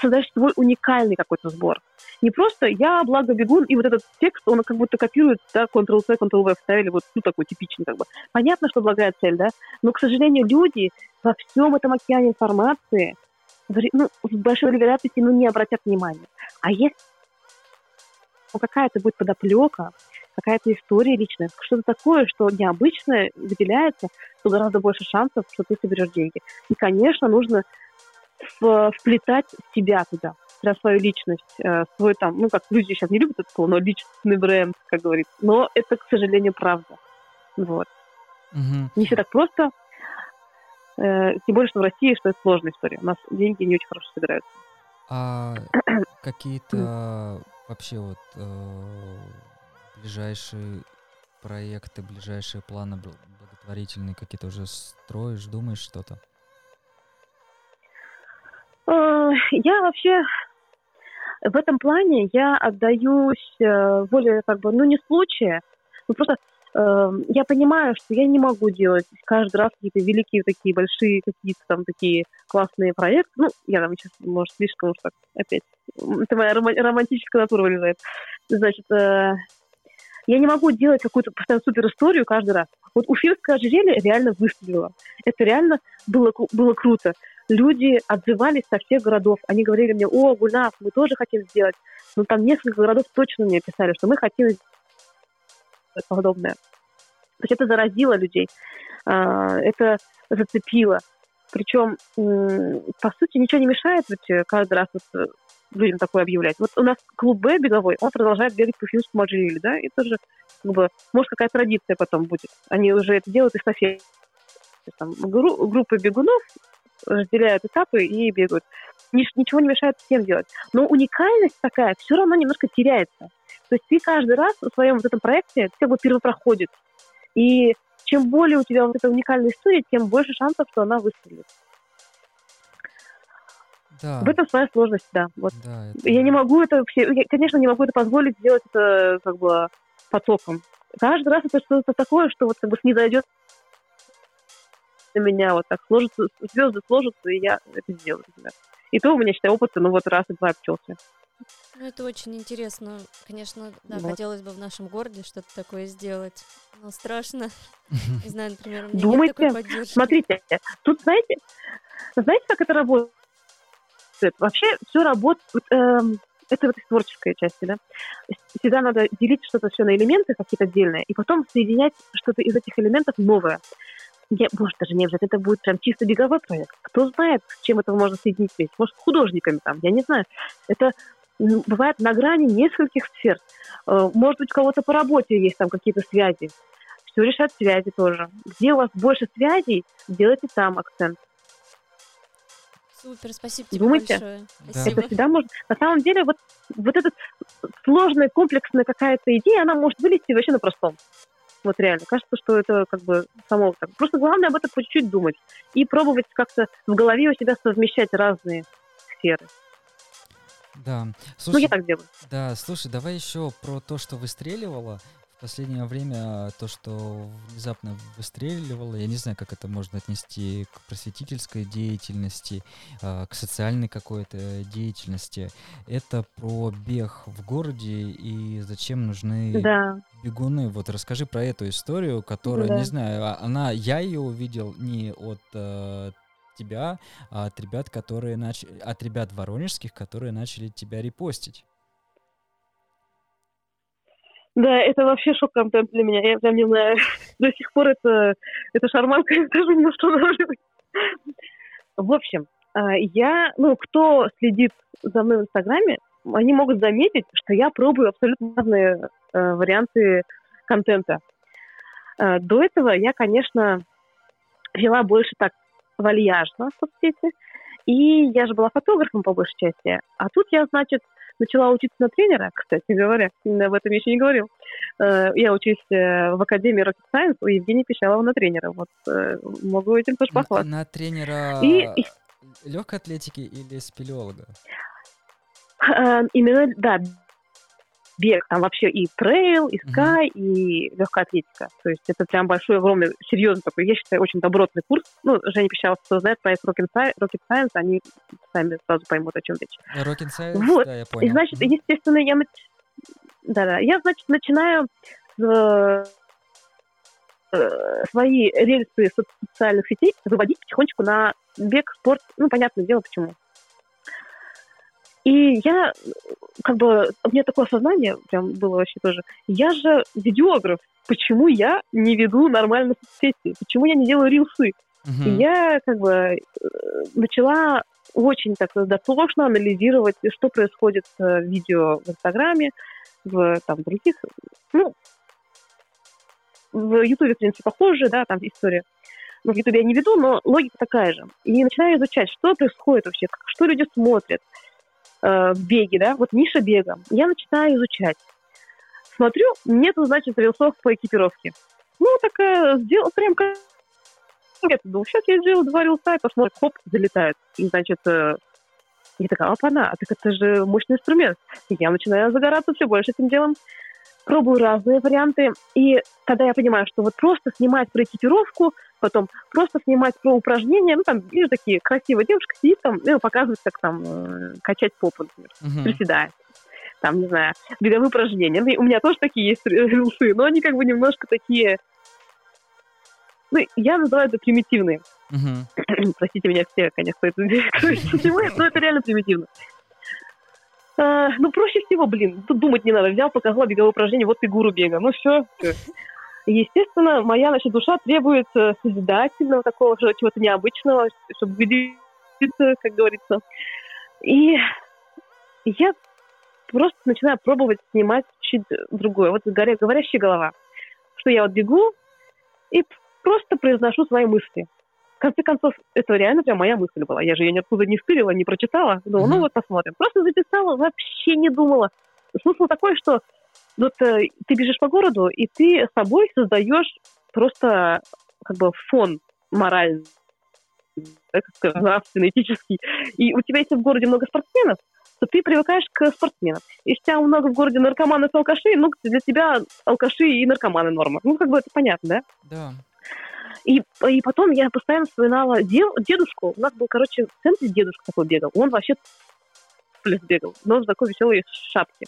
создаешь свой уникальный какой-то сбор. Не просто я благо бегун, и вот этот текст, он как будто копирует, да, Ctrl-C, Ctrl-V вставили, вот, ну, такой типичный, как бы. Понятно, что благая цель, да, но, к сожалению, люди во всем этом океане информации, ну, с большой вероятностью, ну, не обратят внимания. А если ну, какая-то будет подоплека, какая-то история личная, что-то такое, что необычное выделяется, то гораздо больше шансов, что ты соберешь деньги. И, конечно, нужно вплетать себя туда, про свою личность, э, свой там, ну, как люди сейчас не любят это слово, но личностный бренд, как говорится. Но это, к сожалению, правда. Вот. Угу. Не все так просто. Э, тем более, что в России, что это сложная история. У нас деньги не очень хорошо собираются. А какие-то вообще вот э, ближайшие проекты, ближайшие планы благотворительные какие-то уже строишь, думаешь что-то? Э, я вообще в этом плане я отдаюсь э, воле как бы, ну не случая, ну просто э, я понимаю, что я не могу делать каждый раз какие-то великие такие большие какие-то там такие классные проекты. Ну, я там сейчас, может, слишком уж так опять. Это моя ром- романтическая натура вылезает. Значит, э, я не могу делать какую-то постоянно супер историю каждый раз. Вот Уфимское ожерелье реально выстрелило. Это реально было, было круто. Люди отзывались со всех городов. Они говорили мне, о, Гульнас, мы тоже хотим сделать. Но там несколько городов точно мне писали, что мы хотим сделать подобное. То есть это заразило людей, а, это зацепило. Причем, по сути, ничего не мешает ведь э, каждый раз вот э, людям такое объявлять. Вот у нас клуб Б беговой, он продолжает бегать по финскому ожерелью, да, и тоже, как бы, может, какая-то традиция потом будет. Они уже это делают эстафеты. Там, гру- группы бегунов разделяют этапы и бегают. Ничего не мешает всем делать. Но уникальность такая все равно немножко теряется. То есть ты каждый раз в своем вот этом проекте ты как бы первопроходец. И чем более у тебя вот эта уникальная история, тем больше шансов, что она выстрелит. Да. В этом своя сложность, да. Вот. да это... Я не могу это все, я, конечно, не могу это позволить сделать это как бы потоком. Каждый раз это что-то такое, что вот как бы снизойдет на меня, вот так сложится, звезды сложатся, и я это сделаю, например. И то у меня, считай, опыт, ну вот раз и два обчелся. Ну, это очень интересно. Конечно, да, вот. хотелось бы в нашем городе что-то такое сделать. Но страшно. Не знаю, например, у меня Думайте, нет такой поддержки. Смотрите, тут, знаете, знаете, как это работает? Вообще все работает... Э, это вот из творческой части, да. Всегда надо делить что-то все на элементы какие-то отдельные, и потом соединять что-то из этих элементов новое. Я, может, даже не обязательно это будет прям чисто беговой проект. Кто знает, с чем это можно соединить вместе. Может, с художниками там, я не знаю. Это бывает на грани нескольких сфер. Э, может быть, у кого-то по работе есть там какие-то связи. Все решают связи тоже. Где у вас больше связей, делайте там акцент. Супер, спасибо тебе Думайте. большое. Спасибо. Это всегда может... На самом деле, вот, вот эта сложная, комплексная какая-то идея, она может вылезти вообще на простом. Вот реально. Кажется, что это как бы само так. Просто главное об этом по чуть-чуть думать. И пробовать как-то в голове у себя совмещать разные сферы. Да. Слушай, ну, я так делаю. Да, слушай, давай еще про то, что выстреливало. Последнее время то, что внезапно выстреливало, я не знаю, как это можно отнести к просветительской деятельности, а, к социальной какой-то деятельности. Это про бег в городе и зачем нужны да. бегуны. Вот расскажи про эту историю, которая, да. не знаю, а, она, я ее увидел не от э, тебя а от ребят, которые начали, от ребят воронежских, которые начали тебя репостить. Да, это вообще шок-контент для меня. Я прям не знаю. До сих пор это, это шарманка даже не устанавливает. В общем, а, я, ну, кто следит за мной в Инстаграме, они могут заметить, что я пробую абсолютно разные э, варианты контента. Э, до этого я, конечно, вела больше так вальяжно в соцсети. И я же была фотографом по большей части. А тут я, значит, начала учиться на тренера, кстати говоря, об этом я еще не говорил. Э, я учусь э, в Академии Rocket Science у Евгения Пищалова на тренера. Вот э, могу этим тоже похвастаться. На, на тренера и, легкой атлетики или спелеолога? Именно, да, бег, там вообще и трейл, и скай, mm-hmm. и легкая атлетика. То есть это прям большой, огромный, серьезный такой, я считаю, очень добротный курс. Ну, Женя Пищалов, кто знает проект Rocket Science, Rocket Science, они сами сразу поймут, о чем речь. Rocket Science, вот. да, я понял. И, значит, mm-hmm. естественно, я, да-да, я, значит, начинаю э, свои рельсы социальных сетей выводить потихонечку на бег, спорт. Ну, понятное дело, почему. И я, как бы, у меня такое осознание прям было вообще тоже. Я же видеограф. Почему я не веду нормально соцсети? Почему я не делаю рилсы? Uh-huh. И я, как бы, э, начала очень так дотошно анализировать, что происходит с видео в Инстаграме, в там, других, ну, в Ютубе, в принципе, похоже, да, там история. Но в Ютубе я не веду, но логика такая же. И начинаю изучать, что происходит вообще, что люди смотрят, э, в беге, да, вот ниша бега. Я начинаю изучать. Смотрю, нету, значит, рилсов по экипировке. Ну, такая, сделал прям как я думал, сейчас я сделаю два рилса, и посмотрим, хоп, залетает. И, значит, э, я такая, опа-на, а так это же мощный инструмент. И я начинаю загораться все больше этим делом. Пробую разные варианты. И тогда я понимаю, что вот просто снимать про экипировку – потом просто снимать про упражнения, ну, там, видишь, такие красивые девушка сидит там, ну, показывает, как там э, качать попу, например, uh-huh. приседает. Там, не знаю, беговые упражнения. Ну, у меня тоже такие есть рилсы, но они как бы немножко такие ну, я называю это примитивные. Угу. Простите меня все, конечно, это но это реально примитивно. А, ну, проще всего, блин, тут думать не надо. Взял, показал беговое упражнение, вот ты гуру бега. Ну, все. Естественно, моя, значит, душа требует э, созидательного такого, чего-то необычного, чтобы убедиться, как говорится. И я просто начинаю пробовать снимать чуть другое. Вот говорящая голова. Что я вот бегу и просто произношу свои мысли. В конце концов, это реально прям моя мысль была. Я же ее никуда не стырила, не прочитала. Думала, ну вот посмотрим. Просто записала, вообще не думала. Смысл такой, что вот э, ты бежишь по городу, и ты с собой создаешь просто как бы фон моральный, да, как нравственный, этический. И у тебя, если в городе много спортсменов, то ты привыкаешь к спортсменам. Если у тебя много в городе наркоманов и алкашей, ну, для тебя алкаши и наркоманы норма. Ну, как бы это понятно, да? Да. И, и потом я постоянно вспоминала дед, дедушку. У нас был, короче, в центре дедушка такой бегал. Он вообще плюс бегал, но в такой веселой шапке.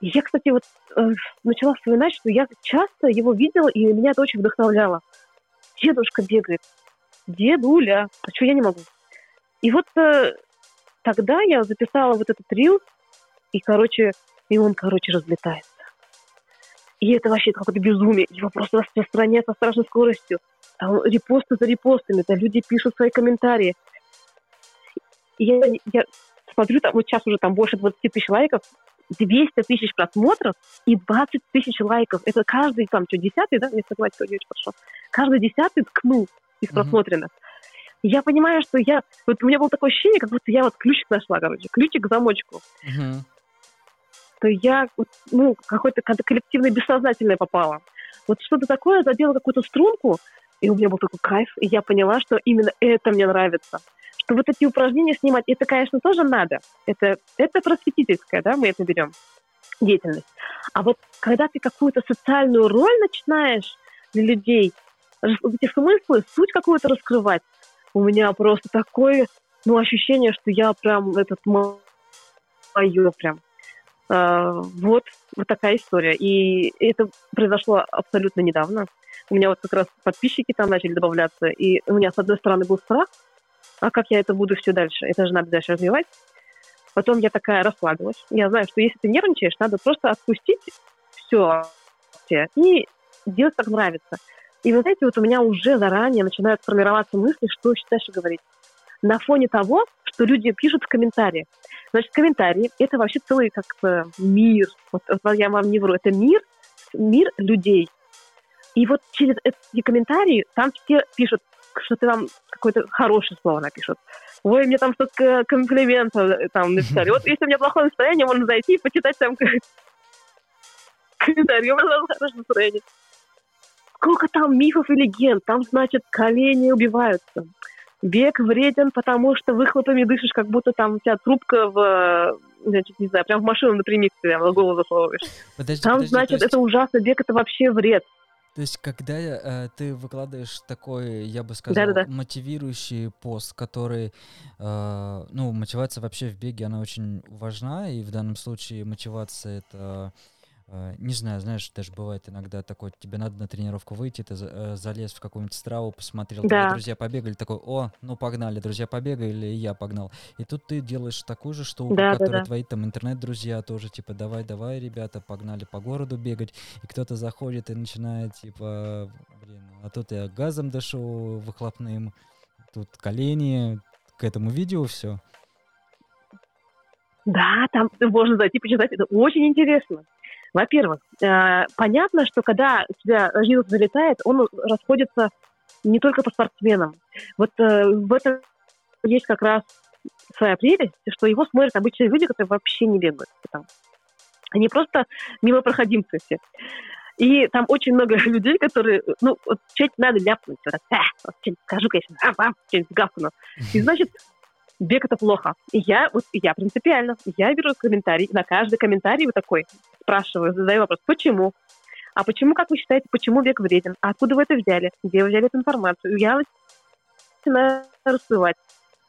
И я, кстати, вот э, начала вспоминать, что я часто его видела, и меня это очень вдохновляло. Дедушка бегает. Дедуля. А что я не могу? И вот э, тогда я записала вот этот рил, и, короче, и он, короче, разлетается. И это вообще какое-то безумие. Его просто распространяют со страшной скоростью. Там репосты за репостами, там люди пишут свои комментарии. И я, я смотрю, там, вот сейчас уже там больше 20 тысяч лайков, 200 тысяч просмотров и 20 тысяч лайков. Это каждый, там, что, десятый, да? Мне согласен, очень хорошо. Каждый десятый ткнул из mm-hmm. просмотренных я понимаю, что я... Вот у меня было такое ощущение, как будто я вот ключик нашла, короче, ключик к замочку. Uh-huh. То я, ну, какой-то коллективное бессознательное попала. Вот что-то такое, задела какую-то струнку, и у меня был такой кайф, и я поняла, что именно это мне нравится. Что вот эти упражнения снимать, это, конечно, тоже надо. Это, это просветительская, да, мы это берем, деятельность. А вот когда ты какую-то социальную роль начинаешь для людей, эти смыслы, суть какую-то раскрывать, у меня просто такое, ну, ощущение, что я прям этот мое прям. А, вот, вот такая история. И это произошло абсолютно недавно. У меня вот как раз подписчики там начали добавляться, и у меня, с одной стороны, был страх, а как я это буду все дальше? Это же надо дальше развивать. Потом я такая расслабилась. Я знаю, что если ты нервничаешь, надо просто отпустить все и делать, как нравится. И вы знаете, вот у меня уже заранее начинают формироваться мысли, что дальше говорить. На фоне того, что люди пишут в комментариях. Значит, комментарии — это вообще целый как бы мир. Вот, вот я вам не вру, это мир, мир людей. И вот через эти комментарии там все пишут, что ты там какое-то хорошее слово напишут. Ой, мне там что-то комплимент э, там написали. Вот если у меня плохое настроение, можно зайти и почитать там комментарии. У меня хорошее настроение сколько там мифов и легенд. Там, значит, колени убиваются. Бег вреден, потому что выхлопами дышишь, как будто там у тебя трубка в, значит, не знаю, прям в машину напрямик прям в голову засовываешь. Подожди, там, подожди, значит, есть... это ужасно, бег это вообще вред. То есть, когда э, ты выкладываешь такой, я бы сказал, Да-да-да. мотивирующий пост, который, э, ну, мотивация вообще в беге, она очень важна, и в данном случае мотивация это не знаю, знаешь, даже бывает иногда такое, тебе надо на тренировку выйти, ты э, залез в какую-нибудь страву, посмотрел, да. друзья побегали, такой, о, ну погнали, друзья побегали, и я погнал. И тут ты делаешь такую же штуку, да, которую да, да. твои там интернет-друзья тоже, типа, давай, давай, ребята, погнали по городу бегать, и кто-то заходит и начинает, типа, блин, а тут я газом дышу выхлопным, тут колени, к этому видео все. Да, там можно зайти почитать, это очень интересно. Во-первых, э, понятно, что когда у тебя вирус залетает, он расходится не только по спортсменам. Вот э, в этом есть как раз своя прелесть, что его смотрят обычные люди, которые вообще не бегают. Там. Они просто мимо проходимцы все. И там очень много людей, которые, ну, вот что-нибудь надо ляпнуть. Вот, а, вот что-нибудь скажу, конечно, а, вам что-нибудь гавкну. И значит, бег это плохо. И я, вот, я принципиально, я беру комментарий, на каждый комментарий вот такой спрашиваю, задаю вопрос, почему? А почему, как вы считаете, почему бег вреден? А откуда вы это взяли? Где вы взяли эту информацию? Я начинаю рассылать.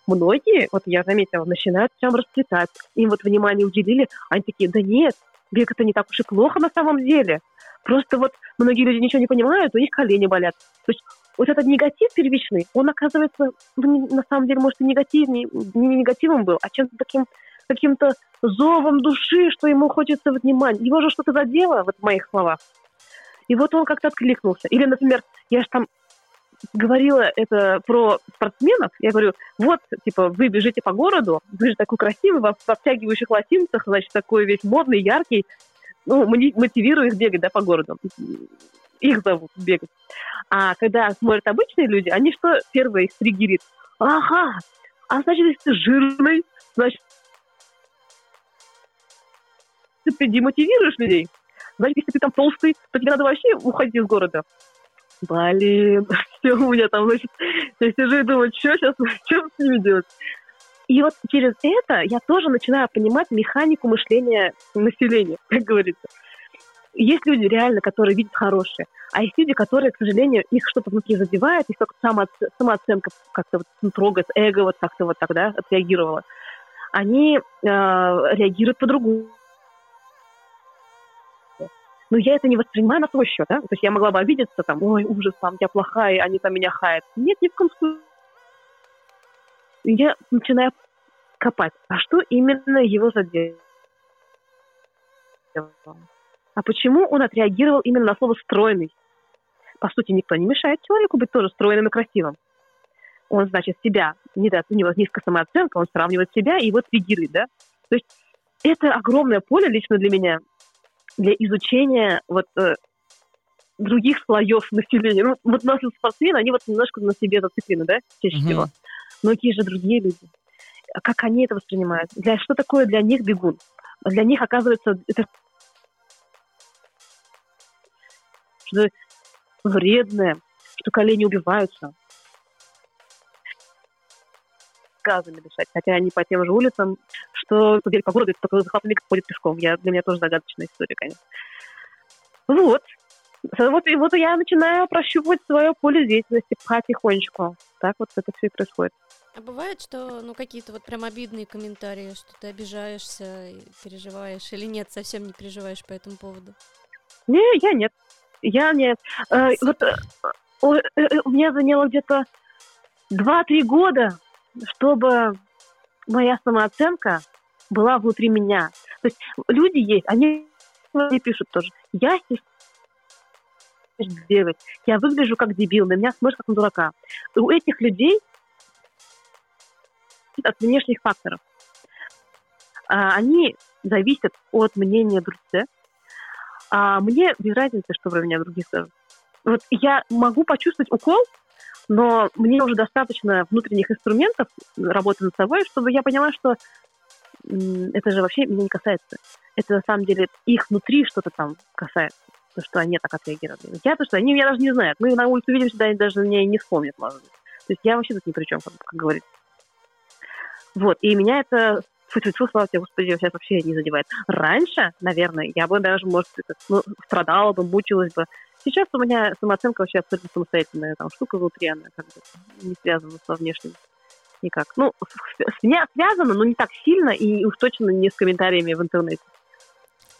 Многие, вот я заметила, начинают прям расцветать. Им вот внимание уделили, они такие, да нет, бег это не так уж и плохо на самом деле. Просто вот многие люди ничего не понимают, у них колени болят. То есть вот этот негатив первичный, он оказывается, ну, на самом деле, может, и негатив, не, не негативом был, а чем-то таким каким-то зовом души, что ему хочется внимания. Его же что-то задело, вот в моих словах. И вот он как-то откликнулся. Или, например, я же там говорила это про спортсменов. Я говорю, вот, типа, вы бежите по городу, вы же такой красивый, в обтягивающих лосинцах, значит, такой весь модный, яркий. Ну, мотивирую их бегать, да, по городу. Их зовут бегать. А когда смотрят обычные люди, они что первое их триггерит? Ага, а значит, если ты жирный, значит, ты демотивируешь людей. Значит, если ты там толстый, то тебе надо вообще уходить из города. Блин, все у меня там, значит, я сижу и думаю, что сейчас, что с ними делать? И вот через это я тоже начинаю понимать механику мышления населения, как говорится. Есть люди реально, которые видят хорошие, а есть люди, которые, к сожалению, их что-то внутри задевает, их как-то само, самооценка как-то вот трогает, эго вот как-то вот тогда отреагировало. Они э, реагируют по-другому но я это не воспринимаю на свой счет, да? То есть я могла бы обидеться, там, ой, ужас, там, я плохая, они там меня хаят. Нет, ни в коем случае. Я начинаю копать. А что именно его задело? А почему он отреагировал именно на слово «стройный»? По сути, никто не мешает человеку быть тоже стройным и красивым. Он, значит, себя, у него низкая самооценка, он сравнивает себя и его триггерит, да? То есть это огромное поле лично для меня, для изучения вот э, других слоев населения. Ну, вот у нас спортсмены, они вот немножко на себе зациклены, да, чаще mm-hmm. всего. Но какие же другие люди? А как они это воспринимают? Для, что такое для них бегун? Для них, оказывается, это что вредное, что колени убиваются. Газами дышать, хотя они по тем же улицам что побег по городу, только захватный ходит пешком. Я, для меня тоже загадочная история, конечно. Вот. Вот, и вот я начинаю прощупывать свое поле деятельности потихонечку. Так вот это все и происходит. А бывает, что ну какие-то вот прям обидные комментарии, что ты обижаешься, переживаешь, или нет, совсем не переживаешь по этому поводу? Не, я нет. Я нет. Э, вот э, э, э, у меня заняло где-то 2-3 года, чтобы моя самооценка была внутри меня. То есть люди есть, они мне пишут тоже. Я бегать. Я выгляжу как дебил, на меня смотрят как на дурака. У этих людей от внешних факторов. А, они зависят от мнения друзей. А мне без разницы, что про меня другие скажут. Вот я могу почувствовать укол, но мне уже достаточно внутренних инструментов работы над собой, чтобы я поняла, что это же вообще меня не касается. Это на самом деле их внутри что-то там касается. То, что они так отреагировали. Я то, что они меня даже не знают. Мы на улице видимся, да, они даже меня не вспомнят, может быть. То есть я вообще тут ни при чем, как, как говорится. Вот, и меня это фу-фу-фу, слава тебе, Господи, сейчас вообще не задевает. Раньше, наверное, я бы даже, может, ну, страдала бы, мучилась бы. Сейчас у меня самооценка вообще абсолютно самостоятельная там штука внутри, она как бы не связана со внешним никак. Ну, с меня связано, но не так сильно и уж точно не с комментариями в интернете.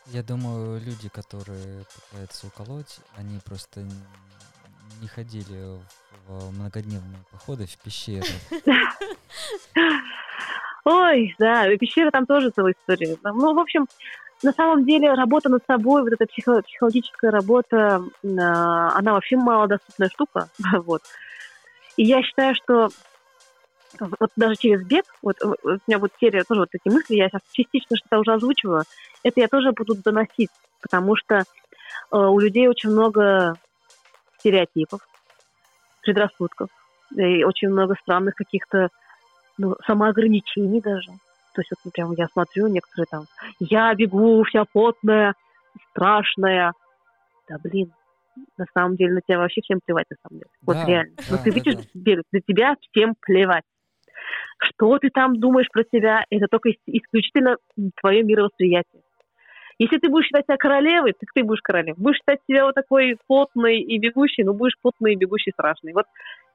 Я думаю, люди, которые пытаются уколоть, они просто не ходили в многодневные походы в пещеры. Ой, да, пещера там тоже целая история. Ну, в общем, на самом деле работа над собой, вот эта психо- психологическая работа, а, она вообще малодоступная штука. вот. И я считаю, что вот даже через бег, вот, вот у меня вот серия тоже вот эти мысли, я сейчас частично что-то уже озвучиваю, это я тоже буду доносить, потому что э, у людей очень много стереотипов, предрассудков, и очень много странных каких-то ну, самоограничений даже. То есть вот прям я смотрю, некоторые там, я бегу вся потная, страшная. Да блин, на самом деле на тебя вообще всем плевать, на самом деле. Да, вот реально. Да, вот ты да, видишь, да. бегать, на тебя всем плевать. Что ты там думаешь про себя, это только исключительно твое мировосприятие. Если ты будешь считать себя королевой, так ты будешь королевой. Будешь считать себя вот такой потной и бегущей, ну будешь потной и бегущей страшной. Вот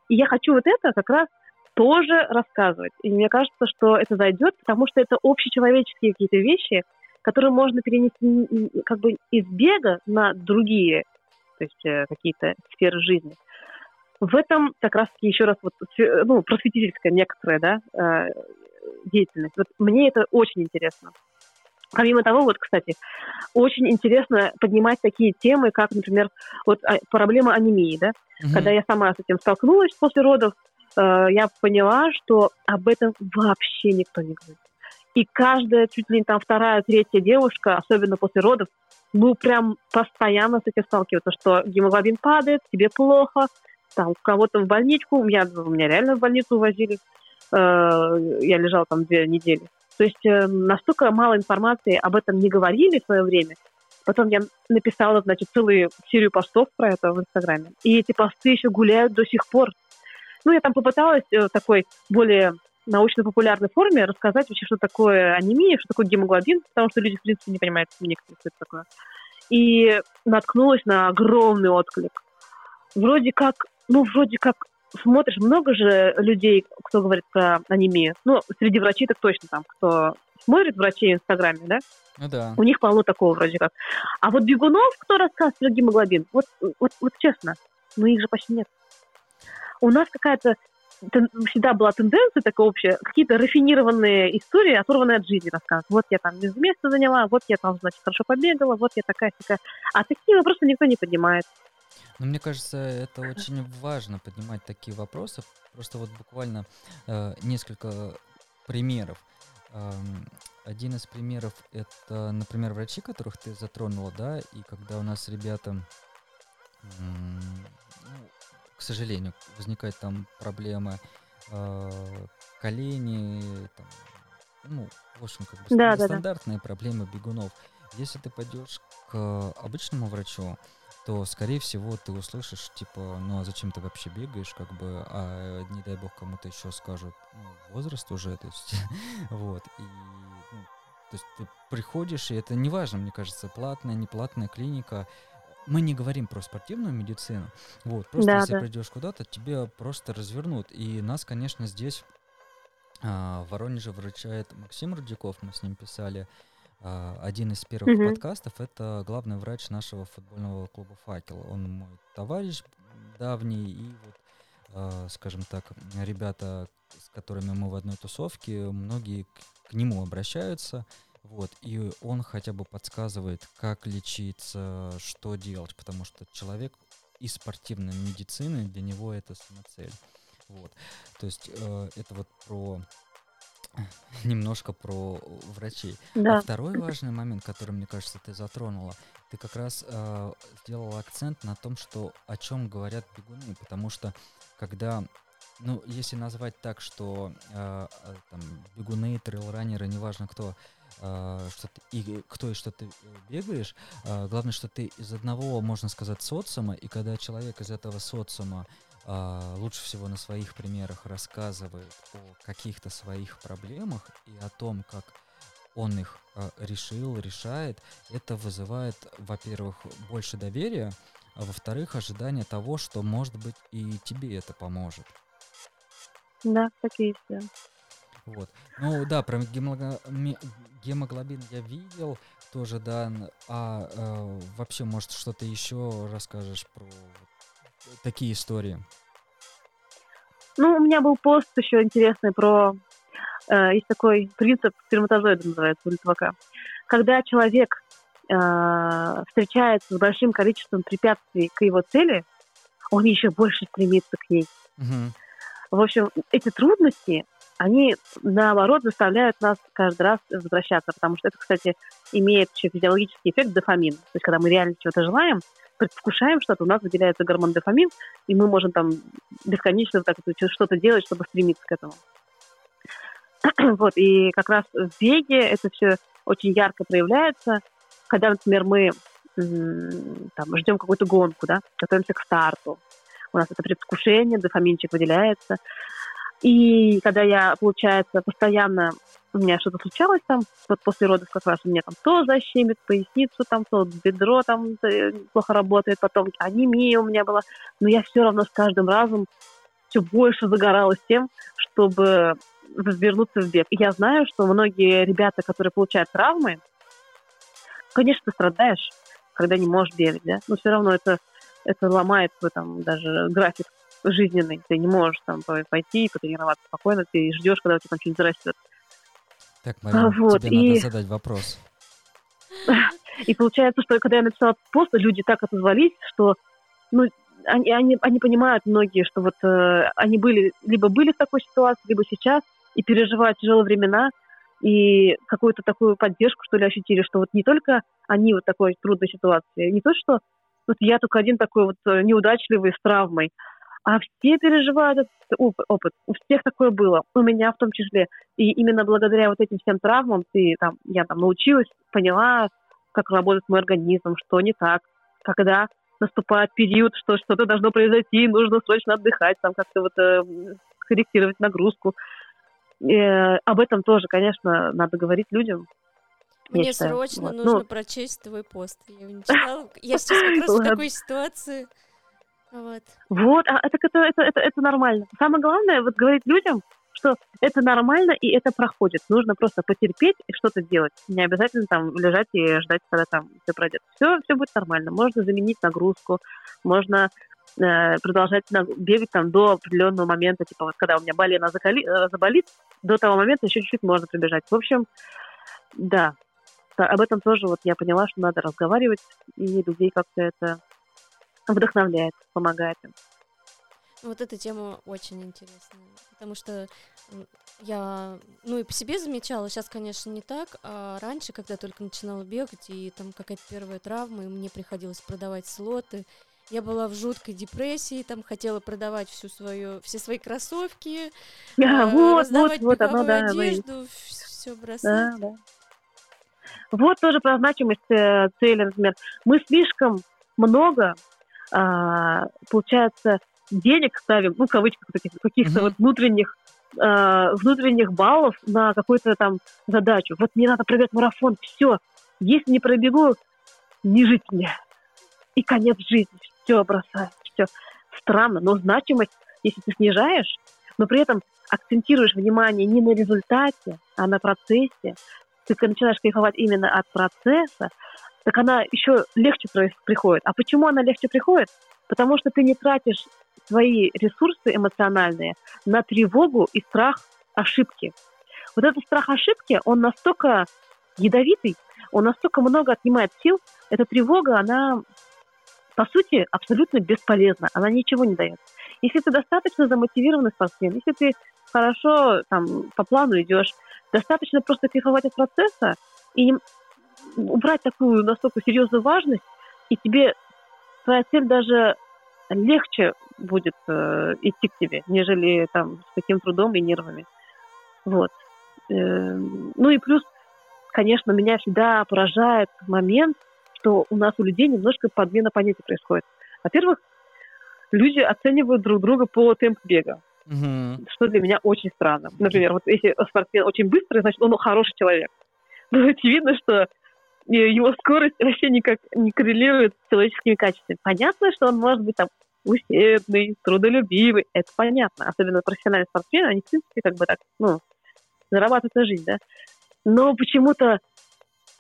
и я хочу вот это как раз тоже рассказывать. И мне кажется, что это зайдет, потому что это общечеловеческие какие-то вещи, которые можно перенести как бы из бега на другие, то есть э, какие-то сферы жизни. В этом как раз-таки еще раз вот, ну, просветительская некоторая да, э, деятельность. Вот мне это очень интересно. Помимо того, вот, кстати, очень интересно поднимать такие темы, как, например, вот а, проблема анемии, да. Угу. Когда я сама с этим столкнулась после родов, я поняла, что об этом вообще никто не говорит. И каждая, чуть ли не там вторая, третья девушка, особенно после родов, ну, прям постоянно с этим сталкиваются, что гемоглобин падает, тебе плохо, там, кого-то в больничку, меня, меня реально в больницу увозили, э, я лежала там две недели. То есть э, настолько мало информации об этом не говорили в свое время. Потом я написала, значит, целую серию постов про это в Инстаграме. И эти посты еще гуляют до сих пор. Ну, я там попыталась э, такой более научно-популярной форме рассказать вообще, что такое анемия, что такое гемоглобин, потому что люди, в принципе, не понимают некоторые, что это такое. И наткнулась на огромный отклик. Вроде как, ну, вроде как смотришь, много же людей, кто говорит про анемию. Ну, среди врачей так точно там, кто смотрит врачей в Инстаграме, да? Ну да. У них полно такого вроде как. А вот бегунов, кто рассказывает про гемоглобин, вот, вот, вот честно, ну их же почти нет. У нас какая-то всегда была тенденция такая общая, какие-то рафинированные истории, оторванные от жизни рассказывать. Вот я там без места заняла, вот я там, значит, хорошо побегала, вот я такая-такая. А такие вопросы никто не поднимает. Ну, мне кажется, это очень важно поднимать такие вопросы. Просто вот буквально э, несколько примеров. Э, один из примеров это, например, врачи, которых ты затронула, да, и когда у нас ребята к сожалению, возникает там проблема э, колени, там, ну, в общем, как бы да, стандартные да, да. проблемы бегунов. Если ты пойдешь к обычному врачу, то, скорее всего, ты услышишь, типа, ну, а зачем ты вообще бегаешь, как бы, а не дай бог кому-то еще скажут, ну, возраст уже, то есть, вот, и, ну, то есть ты приходишь, и это не важно, мне кажется, платная, неплатная клиника, мы не говорим про спортивную медицину. Вот, просто да, если да. придешь куда-то, тебе просто развернут. И нас, конечно, здесь а, в Воронеже вручает Максим Рудяков, мы с ним писали а, один из первых угу. подкастов. Это главный врач нашего футбольного клуба «Факел». Он мой товарищ давний, и вот, а, скажем так, ребята, с которыми мы в одной тусовке, многие к, к нему обращаются – вот, и он хотя бы подсказывает, как лечиться, что делать, потому что человек из спортивной медицины, для него это самоцель. Вот. То есть э, это вот про немножко про врачей. Да. А второй важный момент, который, мне кажется, ты затронула, ты как раз э, сделала акцент на том, что о чем говорят бегуны, потому что когда ну, если назвать так, что э, э там, бегуны, трейлранеры, неважно кто, а, что ты, и кто и что ты э, бегаешь. А, главное, что ты из одного, можно сказать, социума, и когда человек из этого социума лучше всего на своих примерах рассказывает о каких-то своих проблемах и о том, как он их решил, решает, это вызывает, во-первых, больше доверия, а во-вторых, ожидание того, что, может быть, и тебе это поможет. Да, так и есть. Вот. Ну да, про гемоглобин я видел тоже, да. А э, вообще, может, что-то еще расскажешь про такие истории? Ну, у меня был пост еще интересный про... Э, есть такой принцип сперматозоида, называется, у литвака. Когда человек э, встречается с большим количеством препятствий к его цели, он еще больше стремится к ней. Угу. В общем, эти трудности они, наоборот, заставляют нас каждый раз возвращаться, потому что это, кстати, имеет еще физиологический эффект дофамин. То есть, когда мы реально чего-то желаем, предвкушаем что-то, у нас выделяется гормон дофамин, и мы можем там бесконечно так что-то делать, чтобы стремиться к этому. вот, и как раз в беге это все очень ярко проявляется, когда, например, мы там, ждем какую-то гонку, да, готовимся к старту, у нас это предвкушение, дофаминчик выделяется, и когда я, получается, постоянно у меня что-то случалось там, вот после родов как раз у меня там то защемит поясницу, там то бедро там э, плохо работает, потом анемия у меня была, но я все равно с каждым разом все больше загоралась тем, чтобы вернуться в бег. И я знаю, что многие ребята, которые получают травмы, конечно, ты страдаешь, когда не можешь бегать, да, но все равно это, это ломает твой там даже график жизненный. Ты не можешь там пойти и потренироваться спокойно, ты ждешь, когда у тебя там что-нибудь зарастет. Так, Марина, а, вот, тебе и... надо задать вопрос. И получается, что когда я написала пост, люди так отозвались, что ну, они, они, они понимают многие, что вот э, они были, либо были в такой ситуации, либо сейчас, и переживают тяжелые времена, и какую-то такую поддержку, что ли, ощутили, что вот не только они вот такой трудной ситуации, не то, что вот я только один такой вот э, неудачливый с травмой, а все переживают этот опыт. У всех такое было, у меня в том числе. И именно благодаря вот этим всем травмам ты, там, я там научилась, поняла, как работает мой организм, что не так, когда наступает период, что что-то должно произойти, нужно срочно отдыхать, там как-то вот э, корректировать нагрузку. Э, об этом тоже, конечно, надо говорить людям. Мне срочно вот. нужно ну, прочесть твой пост. Я его не читала. Я сейчас как раз в такой ситуации. Вот. А это, это, это, это, нормально. Самое главное, вот говорить людям, что это нормально и это проходит. Нужно просто потерпеть и что-то делать. Не обязательно там лежать и ждать, когда там все пройдет. Все, все будет нормально. Можно заменить нагрузку, можно э, продолжать бегать там до определенного момента, типа вот когда у меня болена закали, э, заболит, до того момента еще чуть-чуть можно прибежать. В общем, да, об этом тоже вот я поняла, что надо разговаривать, и людей как-то это вдохновляет, помогает им. Вот эта тема очень интересная, потому что я, ну и по себе замечала, сейчас, конечно, не так, а раньше, когда только начинала бегать, и там какая-то первая травма, и мне приходилось продавать слоты, я была в жуткой депрессии, там хотела продавать всю свою, все свои кроссовки, а, вот, раздавать вот, вот, оно, да, одежду, все бросать. Да, да. Вот тоже про значимость э, цели, например. Мы слишком много, а, получается, денег ставим, ну, в кавычках, таких, каких-то mm-hmm. вот внутренних э, внутренних баллов на какую-то там задачу. Вот мне надо пробегать марафон, все. Если не пробегу, не жить мне. И конец жизни. Все бросаю, все. Странно, но значимость, если ты снижаешь, но при этом акцентируешь внимание не на результате, а на процессе, ты начинаешь кайфовать именно от процесса, так она еще легче приходит. А почему она легче приходит? Потому что ты не тратишь свои ресурсы эмоциональные на тревогу и страх ошибки. Вот этот страх ошибки, он настолько ядовитый, он настолько много отнимает сил. Эта тревога, она, по сути, абсолютно бесполезна. Она ничего не дает. Если ты достаточно замотивированный спортсмен, если ты хорошо там, по плану идешь, достаточно просто кайфовать от процесса и убрать такую настолько серьезную важность, и тебе твоя цель даже легче будет э, идти к тебе, нежели там с таким трудом и нервами. Вот. Э, ну и плюс, конечно, меня всегда поражает момент, что у нас у людей немножко подмена понятий происходит. Во-первых, люди оценивают друг друга по темпу бега. Угу. Что для меня очень странно. Например, вот если спортсмен очень быстрый, значит, он хороший человек. Но очевидно, что его скорость вообще никак не коррелирует с человеческими качествами. Понятно, что он может быть там усердный, трудолюбивый, это понятно. Особенно профессиональные спортсмены, они, в принципе, как бы так, ну, зарабатывают на жизнь, да. Но почему-то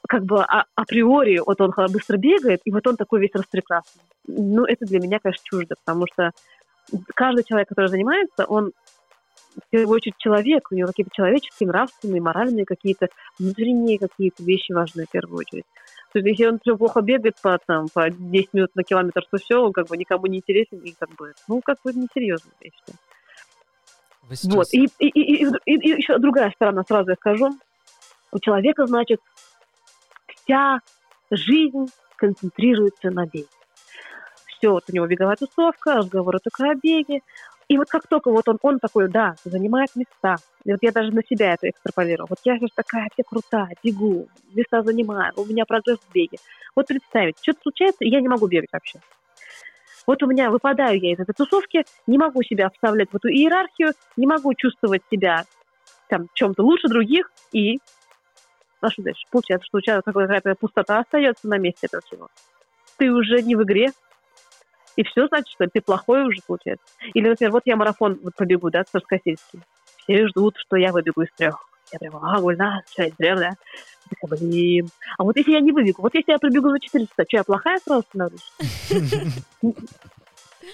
как бы а, априори вот он быстро бегает, и вот он такой весь распрекрасный. Ну, это для меня, конечно, чуждо, потому что каждый человек, который занимается, он в первую очередь человек, у него какие-то человеческие, нравственные, моральные какие-то, внутренние какие-то вещи важные в первую очередь. То есть если он все плохо бегает по, там, по 10 минут на километр, то все, он как бы никому не интересен и как бы, ну, как бы несерьезно, я считаю. Сейчас... Вот, и, и, и, и, и, и еще другая сторона, сразу я скажу. У человека, значит, вся жизнь концентрируется на беге. Все, вот у него беговая тусовка, разговоры только о беге, и вот как только вот он, он такой, да, занимает места. И вот я даже на себя это экстраполировала. Вот я же такая вся крутая, бегу, места занимаю, у меня прогресс в беге. Вот представить, что-то случается, и я не могу бегать вообще. Вот у меня выпадаю я из этой тусовки, не могу себя вставлять в эту иерархию, не могу чувствовать себя там чем-то лучше других, и а что дальше? Получается, что у тебя какая-то пустота остается на месте этого всего. Ты уже не в игре, и все значит, что ты плохой уже, получается. Или, например, вот я марафон вот побегу, да, Царскосельский. Все ждут, что я выбегу из трех. Я прямо, а, все, инженер, да? Блин. А вот если я не выбегу, вот если я пробегу за 4 часа, что, я плохая сразу становлюсь?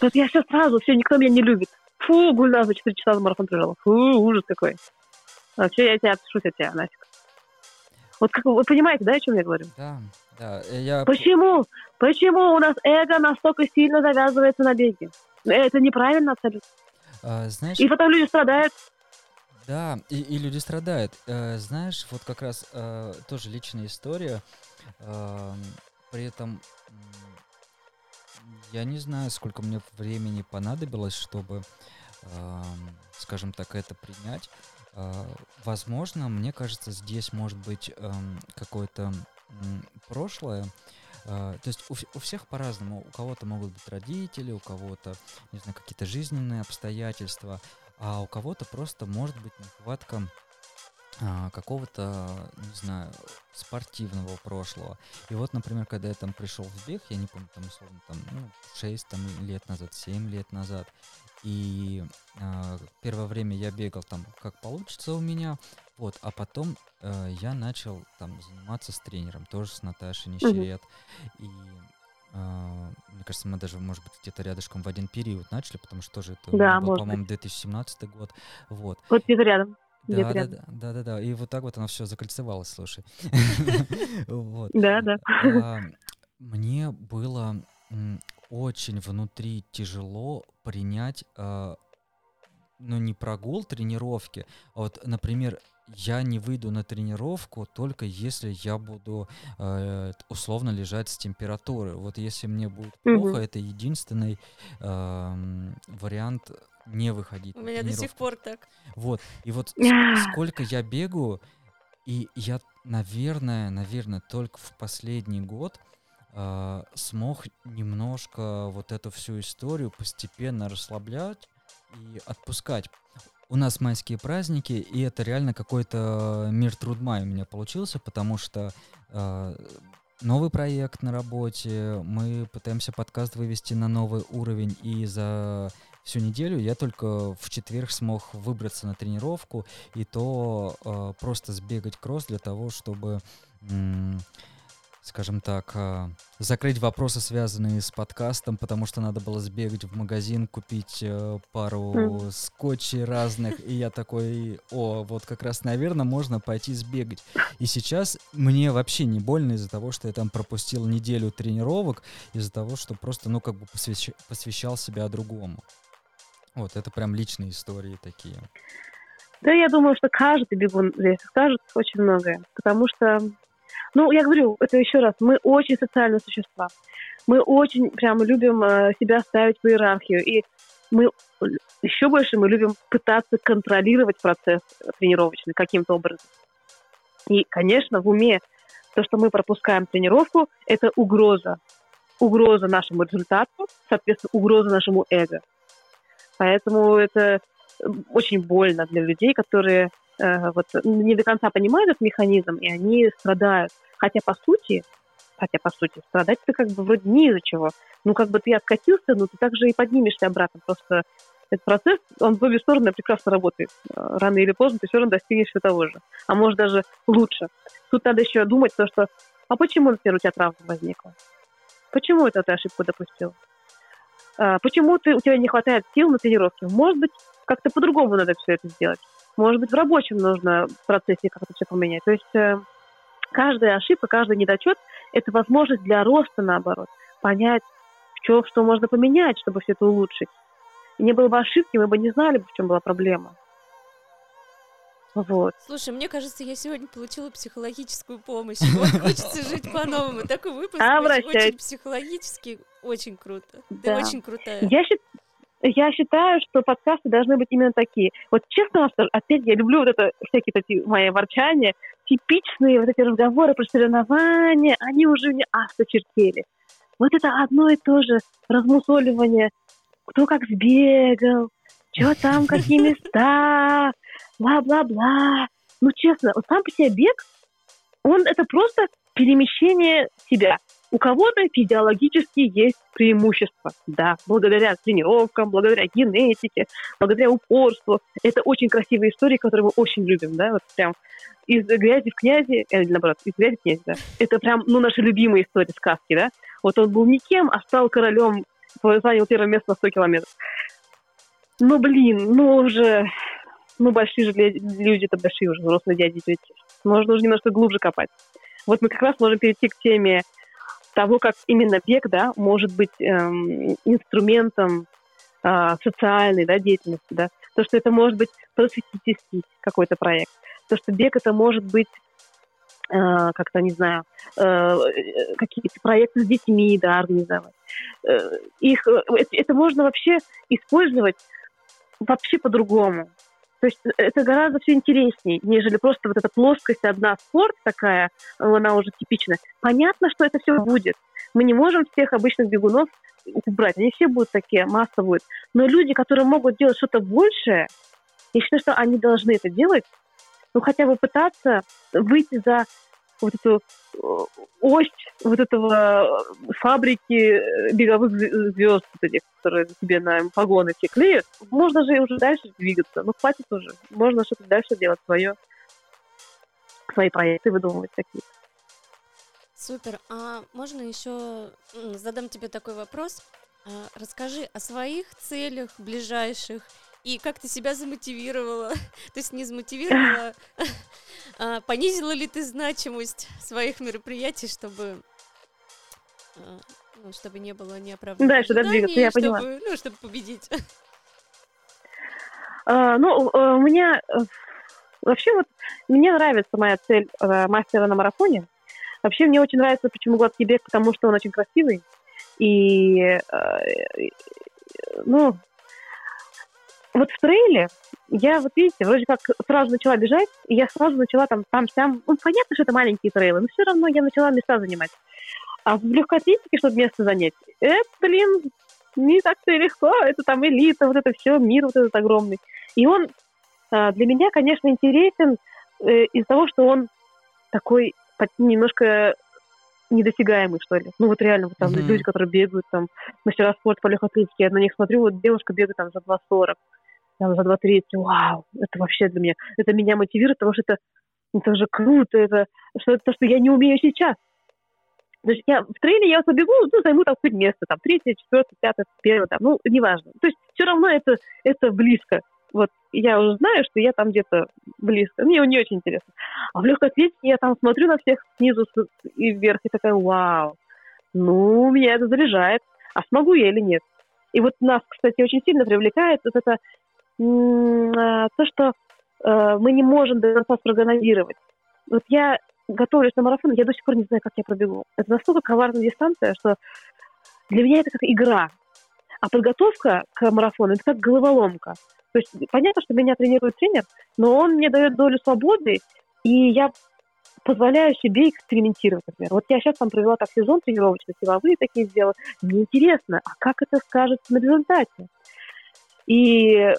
Вот я все сразу, все, никто меня не любит. Фу, Гульнас за 4 часа за марафон пробежала. Фу, ужас какой. Вообще, я тебя отпишусь от тебя, нафиг. Вот как вы понимаете, да, о чем я говорю? Да, да. э, Я... Почему? Почему у нас эго настолько сильно завязывается на беге? Это неправильно абсолютно. а, знаешь, И потом люди страдают. Да, и, и люди страдают. Э, знаешь, вот как раз э, тоже личная история. Эм, при этом я не знаю, сколько мне времени понадобилось, чтобы, эм, скажем так, это принять. Э, возможно, мне кажется, здесь может быть эм, какое-то прошлое. Э, То есть у, у всех по-разному. У кого-то могут быть родители, у кого-то, не знаю, какие-то жизненные обстоятельства а у кого-то просто может быть нехватка а, какого-то, не знаю, спортивного прошлого. И вот, например, когда я там пришел в бег, я не помню, там, условно, там, ну, 6 там, лет назад, 7 лет назад, и а, первое время я бегал там, как получится у меня, вот, а потом э, я начал там заниматься с тренером, тоже с Наташей Нищерет, и а, мне кажется, мы даже, может быть, где-то рядышком в один период начали, потому что тоже это Да, был, по-моему, 2017 год. Вот. Вот где-то рядом. Да, да, да, да, да, да. И вот так вот оно все закольцевалось, слушай. Да, да. Мне было очень внутри тяжело принять, а, ну, не прогул тренировки, а вот, например, я не выйду на тренировку только если я буду э, условно лежать с температурой. Вот если мне будет Мгм. плохо, это единственный эм, вариант не выходить. У меня до сих пор так. Вот. И вот с- сколько я бегаю, и я, наверное, наверное, только в последний год а, смог немножко вот эту всю историю постепенно расслаблять и отпускать. У нас майские праздники, и это реально какой-то мир трудмай у меня получился, потому что а, новый проект на работе, мы пытаемся подкаст вывести на новый уровень, и за всю неделю я только в четверг смог выбраться на тренировку, и то а, просто сбегать кросс для того, чтобы, м, скажем так, а, закрыть вопросы, связанные с подкастом, потому что надо было сбегать в магазин, купить э, пару Мгм. скотчей разных, и я такой, о, вот как раз, наверное, можно пойти сбегать. И сейчас мне вообще не больно из-за того, что я там пропустил неделю тренировок, из-за того, что просто, ну, как бы посвящ- посвящал себя другому. Вот, это прям личные истории такие. Да, я думаю, что каждый бегун здесь скажет очень многое. Потому что, ну, я говорю, это еще раз, мы очень социальные существа. Мы очень прям любим э, себя ставить в иерархию. И мы л- еще больше мы любим пытаться контролировать процесс тренировочный каким-то образом. И, конечно, в уме то, что мы пропускаем тренировку, это угроза. Угроза нашему результату, соответственно, угроза нашему эго. Поэтому это э, очень больно для людей, которые э, вот не до конца понимают этот механизм, и они страдают. Хотя по сути, хотя по сути, страдать ты как бы вроде не из-за чего. Ну как бы ты откатился, но ты также и поднимешься обратно. Просто этот процесс, он в обе стороны прекрасно работает. Э, Рано или поздно ты все равно достигнешь всего того же. А может даже лучше. Тут надо еще думать то, что а почему, например, у тебя травма возникла? Почему это ты ошибку допустил? Почему ты, у тебя не хватает сил на тренировке? Может быть, как-то по-другому надо все это сделать. Может быть, в рабочем нужно в процессе как-то все поменять. То есть э, каждая ошибка, каждый недочет – это возможность для роста, наоборот. Понять, в чем, что можно поменять, чтобы все это улучшить. И не было бы ошибки, мы бы не знали, в чем была проблема. Вот. Слушай, мне кажется, я сегодня получила психологическую помощь. Вот хочется жить по-новому. Такой выпуск очень, психологический, очень круто. Ты Да. очень крутая. Я, я считаю, что подкасты должны быть именно такие. Вот честно скажу, опять я люблю вот это всякие такие мои ворчания, типичные вот эти разговоры про соревнования, они уже мне осточертели. Вот это одно и то же размусоливание, кто как сбегал, что там, какие места, бла-бла-бла. Ну, честно, вот сам по себе бег, он это просто перемещение себя. У кого-то физиологически есть преимущества. Да, благодаря тренировкам, благодаря генетике, благодаря упорству. Это очень красивые истории, которые мы очень любим, да, вот прям из грязи в князи, э, наоборот, из грязи в князи, да. Это прям, ну, наши любимые истории, сказки, да. Вот он был никем, а стал королем, занял первое место на 100 километров. Ну, блин, ну уже, ну, большие же люди, это большие уже взрослые дяди и Можно уже немножко глубже копать. Вот мы как раз можем перейти к теме того, как именно бег, да, может быть эм, инструментом э, социальной, да, деятельности, да. То, что это может быть просветительский какой-то проект. То, что бег это может быть э, как-то, не знаю, э, какие-то проекты с детьми, да, организовать. Э, их, э, это можно вообще использовать вообще по-другому. То есть это гораздо все интереснее, нежели просто вот эта плоскость одна спорт такая, она уже типичная. Понятно, что это все будет. Мы не можем всех обычных бегунов убрать. Они все будут такие, масса будет. Но люди, которые могут делать что-то большее, я считаю, что они должны это делать, ну, хотя бы пытаться выйти за вот эту э, ось вот этого э, фабрики э, беговых звезд, вот этих, которые тебе на погоны все клеят, можно же уже дальше двигаться. Ну, хватит уже. Можно что-то дальше делать свое, свои проекты выдумывать такие. Супер. А можно еще задам тебе такой вопрос? А, расскажи о своих целях ближайших и как ты себя замотивировала? То есть не замотивировала, а понизила ли ты значимость своих мероприятий, чтобы а, ну, чтобы не было неоправданных Да, чтобы двигаться, я чтобы, поняла. Ну, чтобы победить. А, ну, э, у меня э, вообще вот мне нравится моя цель э, мастера на марафоне. Вообще мне очень нравится, почему гладкий бег, потому что он очень красивый. И, ну, вот в трейле я, вот видите, вроде как сразу начала бежать, и я сразу начала там, там, там. Ну, понятно, что это маленькие трейлы, но все равно я начала места занимать. А в легкой атлетике, чтобы место занять, это, блин, не так-то и легко. Это там элита, вот это все, мир вот этот огромный. И он а, для меня, конечно, интересен э, из-за того, что он такой немножко недосягаемый, что ли. Ну вот реально, вот там mm-hmm. люди, которые бегают, там, мастера спорта по легкой атлетике, я на них смотрю, вот девушка бегает там за 2.40 там, за 2-3, вау, это вообще для меня, это меня мотивирует, потому что это, это же круто, это что это то, что я не умею сейчас. То есть я в трейле я побегу, ну, займу там хоть место, там, третье, четвертое, пятое, первое, там, ну, неважно. То есть все равно это, это близко. Вот я уже знаю, что я там где-то близко. Мне не очень интересно. А в легкой атлетике я там смотрю на всех снизу и вверх и такая, вау, ну, меня это заряжает. А смогу я или нет? И вот нас, кстати, очень сильно привлекает вот это а, то, что э, мы не можем до конца спрогнозировать. Вот я готовлюсь на марафон, я до сих пор не знаю, как я пробегу. Это настолько коварная дистанция, что для меня это как игра. А подготовка к марафону – это как головоломка. То есть понятно, что меня тренирует тренер, но он мне дает долю свободы, и я позволяю себе экспериментировать, например. Вот я сейчас там провела так сезон тренировочный, силовые такие сделала. Мне интересно, а как это скажется на результате? И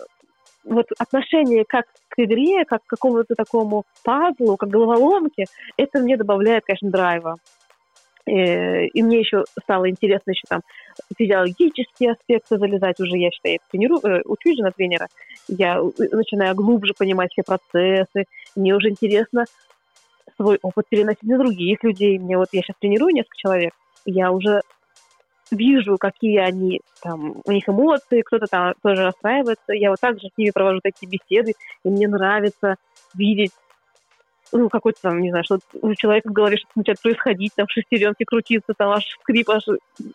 вот отношение как к игре, как к какому-то такому пазлу, как головоломке, это мне добавляет, конечно, драйва. Э, и мне еще стало интересно еще там физиологические аспекты залезать уже, я считаю, я тренирую, э, учусь же на тренера, я начинаю глубже понимать все процессы, мне уже интересно свой опыт переносить на других людей. Мне вот я сейчас тренирую несколько человек, я уже вижу, какие они там, у них эмоции, кто-то там тоже расстраивается. Я вот также с ними провожу такие беседы, и мне нравится видеть ну, какой-то там, не знаю, что у человека в голове что-то начинает происходить, там шестеренки крутиться, там аж скрип, аж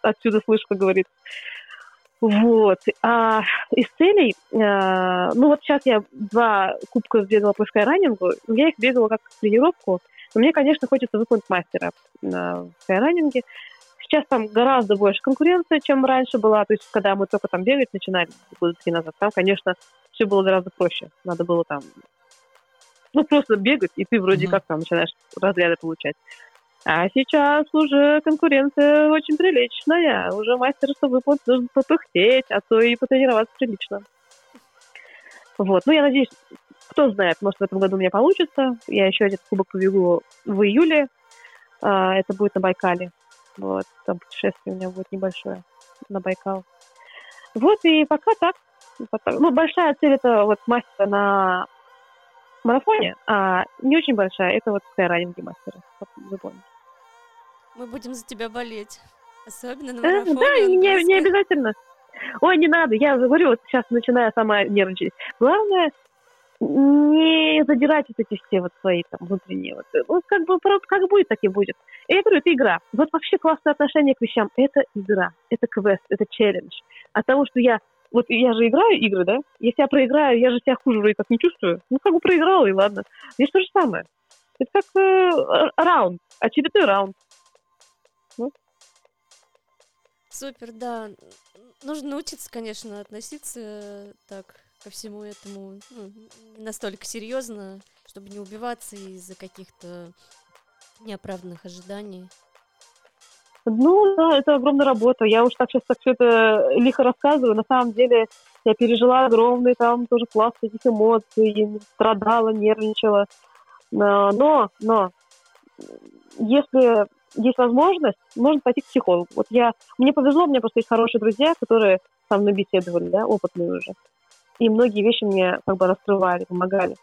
отсюда слышно, как говорит. Вот. А из целей, э, ну вот сейчас я два кубка сбегала по скайранингу, я их бегала как тренировку, но мне, конечно, хочется выполнить мастера на скайранинге. Сейчас там гораздо больше конкуренции, чем раньше была. То есть, когда мы только там бегать начинали года три назад, там, конечно, все было гораздо проще. Надо было там, ну, просто бегать, и ты вроде mm-hmm. как там начинаешь разряды получать. А сейчас уже конкуренция очень приличная. Уже мастерство выполнить нужно попыхтеть, а то и потренироваться прилично. Вот. Ну, я надеюсь, кто знает, может, в этом году у меня получится. Я еще один кубок побегу в июле. А, это будет на Байкале. Вот, там путешествие у меня будет небольшое на Байкал. Вот, и пока так. Ну, большая цель это вот мастера на марафоне, а не очень большая, это вот скайрайдинги мастера в Японии. Мы будем за тебя болеть. Особенно на э, марафоне. Да, не, не обязательно. Ой, не надо, я говорю, вот сейчас начинаю сама нервничать. Главное, не задирать вот эти все вот свои там внутренние вот. Ну, как бы, как будет, так и будет. И я говорю, это игра. Вот вообще классное отношение к вещам. Это игра, это квест, это челлендж. От того, что я вот я же играю игры, да? Я проиграю, я же себя хуже вроде как не чувствую. Ну, как бы проиграла, и ладно. Здесь то же самое. Это как э, раунд, очередной раунд. Вот. Супер, да. Нужно научиться, конечно, относиться э, так ко всему этому ну, не настолько серьезно, чтобы не убиваться из-за каких-то неоправданных ожиданий. Ну, да, это огромная работа. Я уж так сейчас так все это лихо рассказываю. На самом деле я пережила огромные там тоже пласт этих эмоций, страдала, нервничала. Но, но, если есть возможность, можно пойти к психологу. Вот я, мне повезло, у меня просто есть хорошие друзья, которые со мной беседовали, да, опытные уже. И многие вещи мне как бы раскрывали, помогали.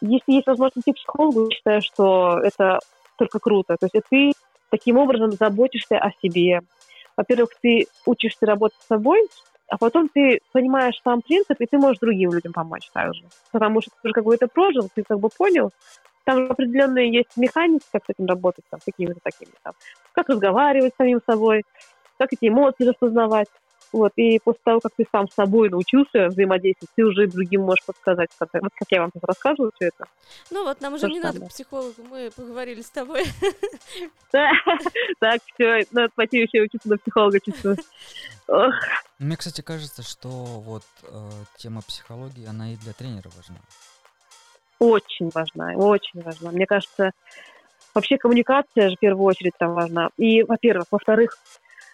Если есть возможность идти к психологу, я считаю, что это только круто. То есть ты таким образом заботишься о себе. Во-первых, ты учишься работать с собой, а потом ты понимаешь сам принцип, и ты можешь другим людям помочь также. Потому что ты уже как бы это прожил, ты как бы понял, там определенные есть механики, как с этим работать, там, какими-то такими, там, как разговаривать с самим собой, как эти эмоции распознавать. Вот, и после того, как ты сам с собой научился взаимодействовать, ты уже другим можешь подсказать. Вот как я вам сейчас рассказываю все это. Ну вот, нам уже не надо к психологу, мы поговорили с тобой. Так, все, надо пойти еще учиться на психолога чувствую. Мне, кстати, кажется, что вот э, тема психологии, она и для тренера важна. Очень важна, очень важна. Мне кажется, вообще коммуникация же в первую очередь там важна. И, во-первых. Во-вторых,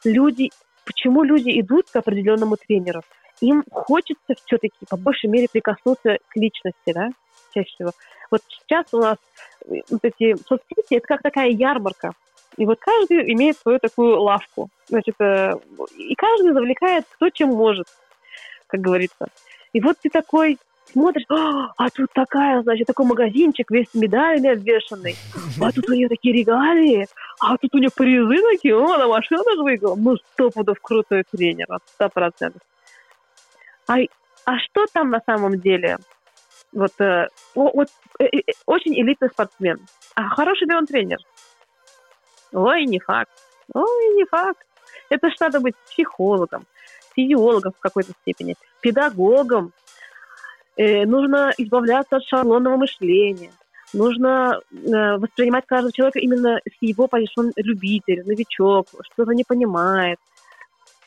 люди почему люди идут к определенному тренеру? Им хочется все-таки по большей мере прикоснуться к личности, да, чаще всего. Вот сейчас у нас э, вот эти соцсети, это как такая ярмарка. И вот каждый имеет свою такую лавку. Значит, э, и каждый завлекает кто чем может, как говорится. И вот ты такой, смотришь, а, а тут такая, значит, такой магазинчик весь медалями обвешанный, а тут у нее такие регалии, а тут у нее призы такие, о, она машину даже выиграла. Ну, сто пудов крутой тренер, сто процентов. А, а что там на самом деле? Вот, э, вот э, э, очень элитный спортсмен. А хороший ли он тренер? Ой, не факт. Ой, не факт. Это ж надо быть психологом, физиологом в какой-то степени, педагогом, Э, нужно избавляться от шаблонного мышления. Нужно э, воспринимать каждого человека именно с его позиции, он любитель, новичок, что-то не понимает.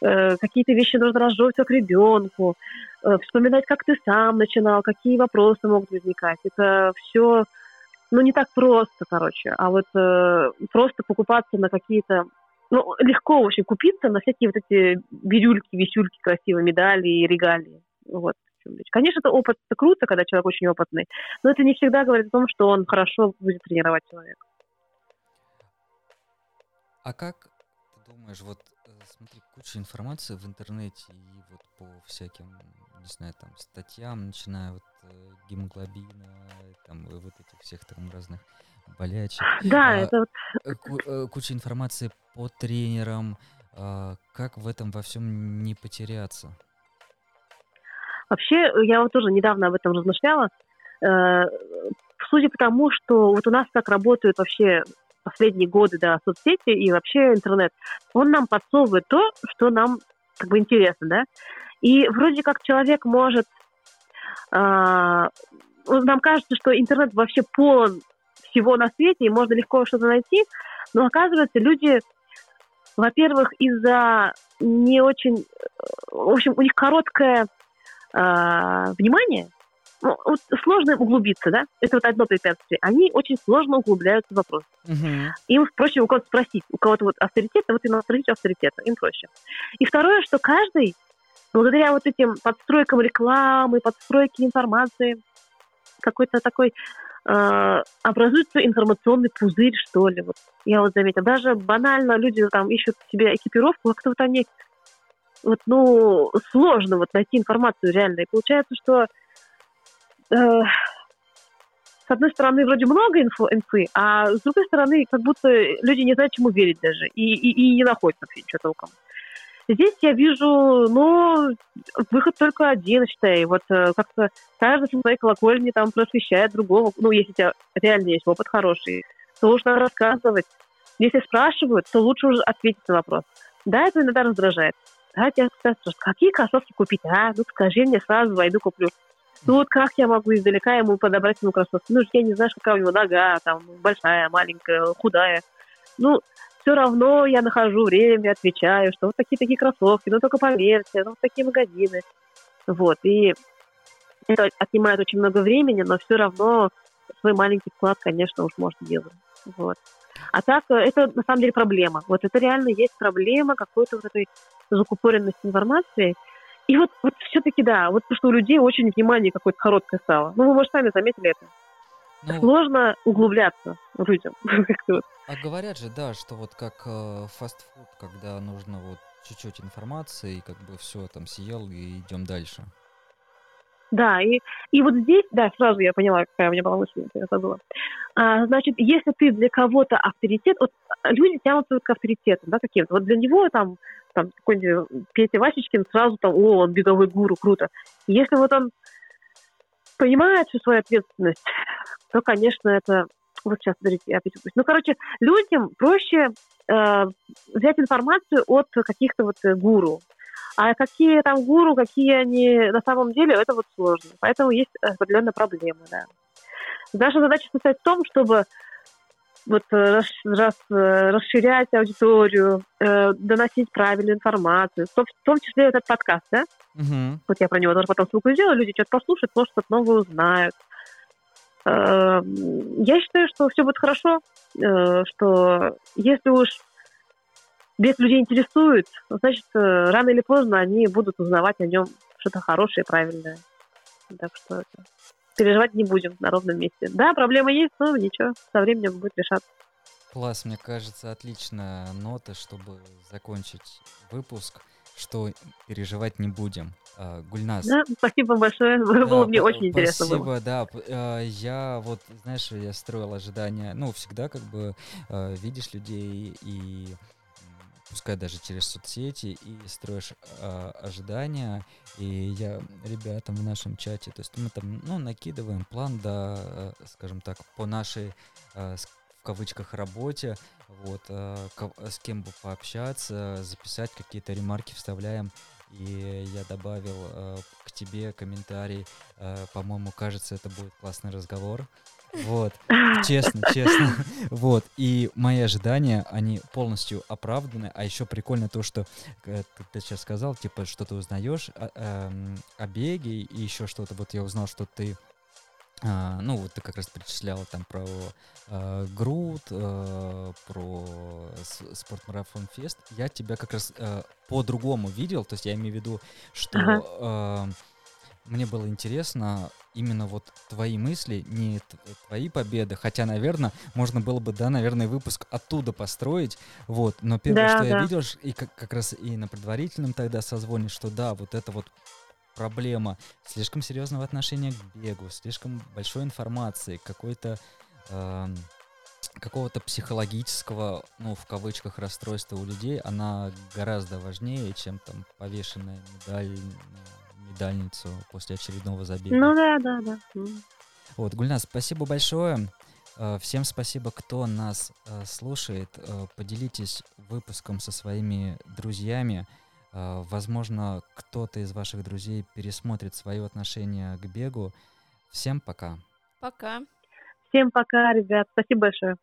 Э, какие-то вещи нужно разжевывать к ребенку, э, вспоминать, как ты сам начинал, какие вопросы могут возникать. Это все, ну, не так просто, короче. А вот э, просто покупаться на какие-то ну, легко, общем, купиться на всякие вот эти бирюльки, висюльки красивые, медали и регалии. Вот чем речь. Конечно, это опыт, это круто, когда человек очень опытный, но это не всегда говорит о том, что он хорошо будет тренировать человека. А как ты думаешь, вот э, смотри, куча информации в интернете и вот по всяким, не знаю, там, статьям, начиная вот э, гемоглобина, там, вот этих всех там разных болячек. Да, а, это вот... Э, куча информации по тренерам, а, как в этом во всем не потеряться? Вообще, я вот тоже недавно об этом размышляла. Э, судя по тому, что вот у нас так работают вообще последние годы, да, соцсети и вообще интернет, он нам подсовывает то, что нам как бы интересно, да. И вроде как человек может... Э, нам кажется, что интернет вообще полон всего на свете, и можно легко что-то найти, но оказывается, люди, во-первых, из-за не очень... В общем, у них короткая э, внимание, ну, вот сложно углубиться, да? Это вот одно препятствие. Они очень сложно углубляются в вопрос. Uh-huh. Им проще у кого-то спросить, у кого-то вот авторитет, а вот им спросить авторитета, им проще. И второе, что каждый, благодаря вот этим подстройкам рекламы, подстройке информации, какой-то такой э, образуется информационный пузырь, что ли. Вот я вот заметила. Даже банально люди там ищут себе экипировку, а кто-то они вот, ну, сложно вот найти информацию реально. И получается, что э, с одной стороны, вроде много инфо, инфы, а с другой стороны, как будто люди не знают, чему верить даже, и, и, и не находят вообще ничего толком. Здесь я вижу, ну, выход только один, считай. Вот э, как-то каждый со своей колокольни там просвещает другого. Ну, если у тебя реально есть опыт хороший, то нужно рассказывать. Если спрашивают, то лучше уже ответить на вопрос. Да, это иногда раздражает. Да, тебя спрашивают, какие кроссовки купить? А, ну скажи мне сразу, войду куплю. Ну вот как я могу издалека ему подобрать ему кроссовки? Ну, я не знаю, какая у него нога, там, большая, маленькая, худая. Ну, все равно я нахожу время, отвечаю, что вот такие-такие кроссовки, ну только поверьте, ну вот такие магазины. Вот, и это отнимает очень много времени, но все равно свой маленький вклад, конечно, уж может делать. Вот. А так, э, это на самом деле проблема. Вот это реально есть проблема какой-то вот этой закупоренности информации. И вот, вот все-таки, да, вот потому что у людей очень внимание какое-то короткое стало. Ну, вы, может, сами заметили это. Ну, Сложно углубляться людям. А говорят же, да, что вот как э, фастфуд, когда нужно вот чуть-чуть информации, и как бы все там съел и идем дальше. Да, и, и вот здесь, да, сразу я поняла, какая у меня была мысль, я забыла. А, значит, если ты для кого-то авторитет, вот люди тянутся к авторитету, да, каким-то. Вот для него там, там какой-нибудь Петя Васечкин сразу там, о, он беговой гуру, круто. Если вот он понимает всю свою ответственность, то, конечно, это... Вот сейчас, смотрите, я опять Ну, короче, людям проще э, взять информацию от каких-то вот гуру. А какие там гуру, какие они на самом деле, это вот сложно. Поэтому есть определенная проблема, да. Наша задача состоит в том, чтобы вот раз, раз, расширять аудиторию, э, доносить правильную информацию, в том, в том числе этот подкаст, да? Угу. Вот я про него тоже потом ссылку сделаю, люди что-то послушают, может, что-то новое узнают. Э, я считаю, что все будет хорошо, э, что если уж весь людей интересует, значит, э, рано или поздно они будут узнавать о нем что-то хорошее и правильное. Так что переживать не будем на ровном месте. Да, проблема есть, но ничего, со временем будет решаться. Класс, мне кажется, отличная нота, чтобы закончить выпуск, что переживать не будем. А, Гульнас. Да, спасибо большое, да, было мне очень интересно. Спасибо, было. да. А, я вот, знаешь, я строил ожидания, ну, всегда как бы видишь людей и пускай даже через соцсети, и строишь э, ожидания. И я ребятам в нашем чате, то есть мы там, ну, накидываем план, да, э, скажем так, по нашей, э, в кавычках, работе, вот, э, с кем бы пообщаться, записать какие-то ремарки, вставляем. И я добавил э, к тебе комментарий, э, по-моему, кажется, это будет классный разговор. Вот, честно, честно. Вот, и мои ожидания, они полностью оправданы. А еще прикольно то, что э, ты сейчас сказал, типа, что ты узнаешь о, э, о беге и еще что-то. Вот я узнал, что ты а, ну, вот ты как раз перечисляла там про э, Груд, э, про спортмарафон фест. Я тебя как раз э, по-другому видел, то есть я имею в виду, что ага. э, мне было интересно именно вот твои мысли, не твои победы, хотя, наверное, можно было бы, да, наверное, выпуск оттуда построить, вот, но первое, да, что да. я видел, и как, как раз и на предварительном тогда созвоне, что да, вот это вот проблема слишком серьезного отношения к бегу, слишком большой информации, какой-то э, какого-то психологического, ну, в кавычках, расстройства у людей, она гораздо важнее, чем там повешенная медаль медальницу после очередного забега. Ну да, да, да. Вот, Гульнас, спасибо большое. Э, всем спасибо, кто нас э, слушает. Э, поделитесь выпуском со своими друзьями. Возможно, кто-то из ваших друзей пересмотрит свое отношение к бегу. Всем пока. Пока. Всем пока, ребят. Спасибо большое.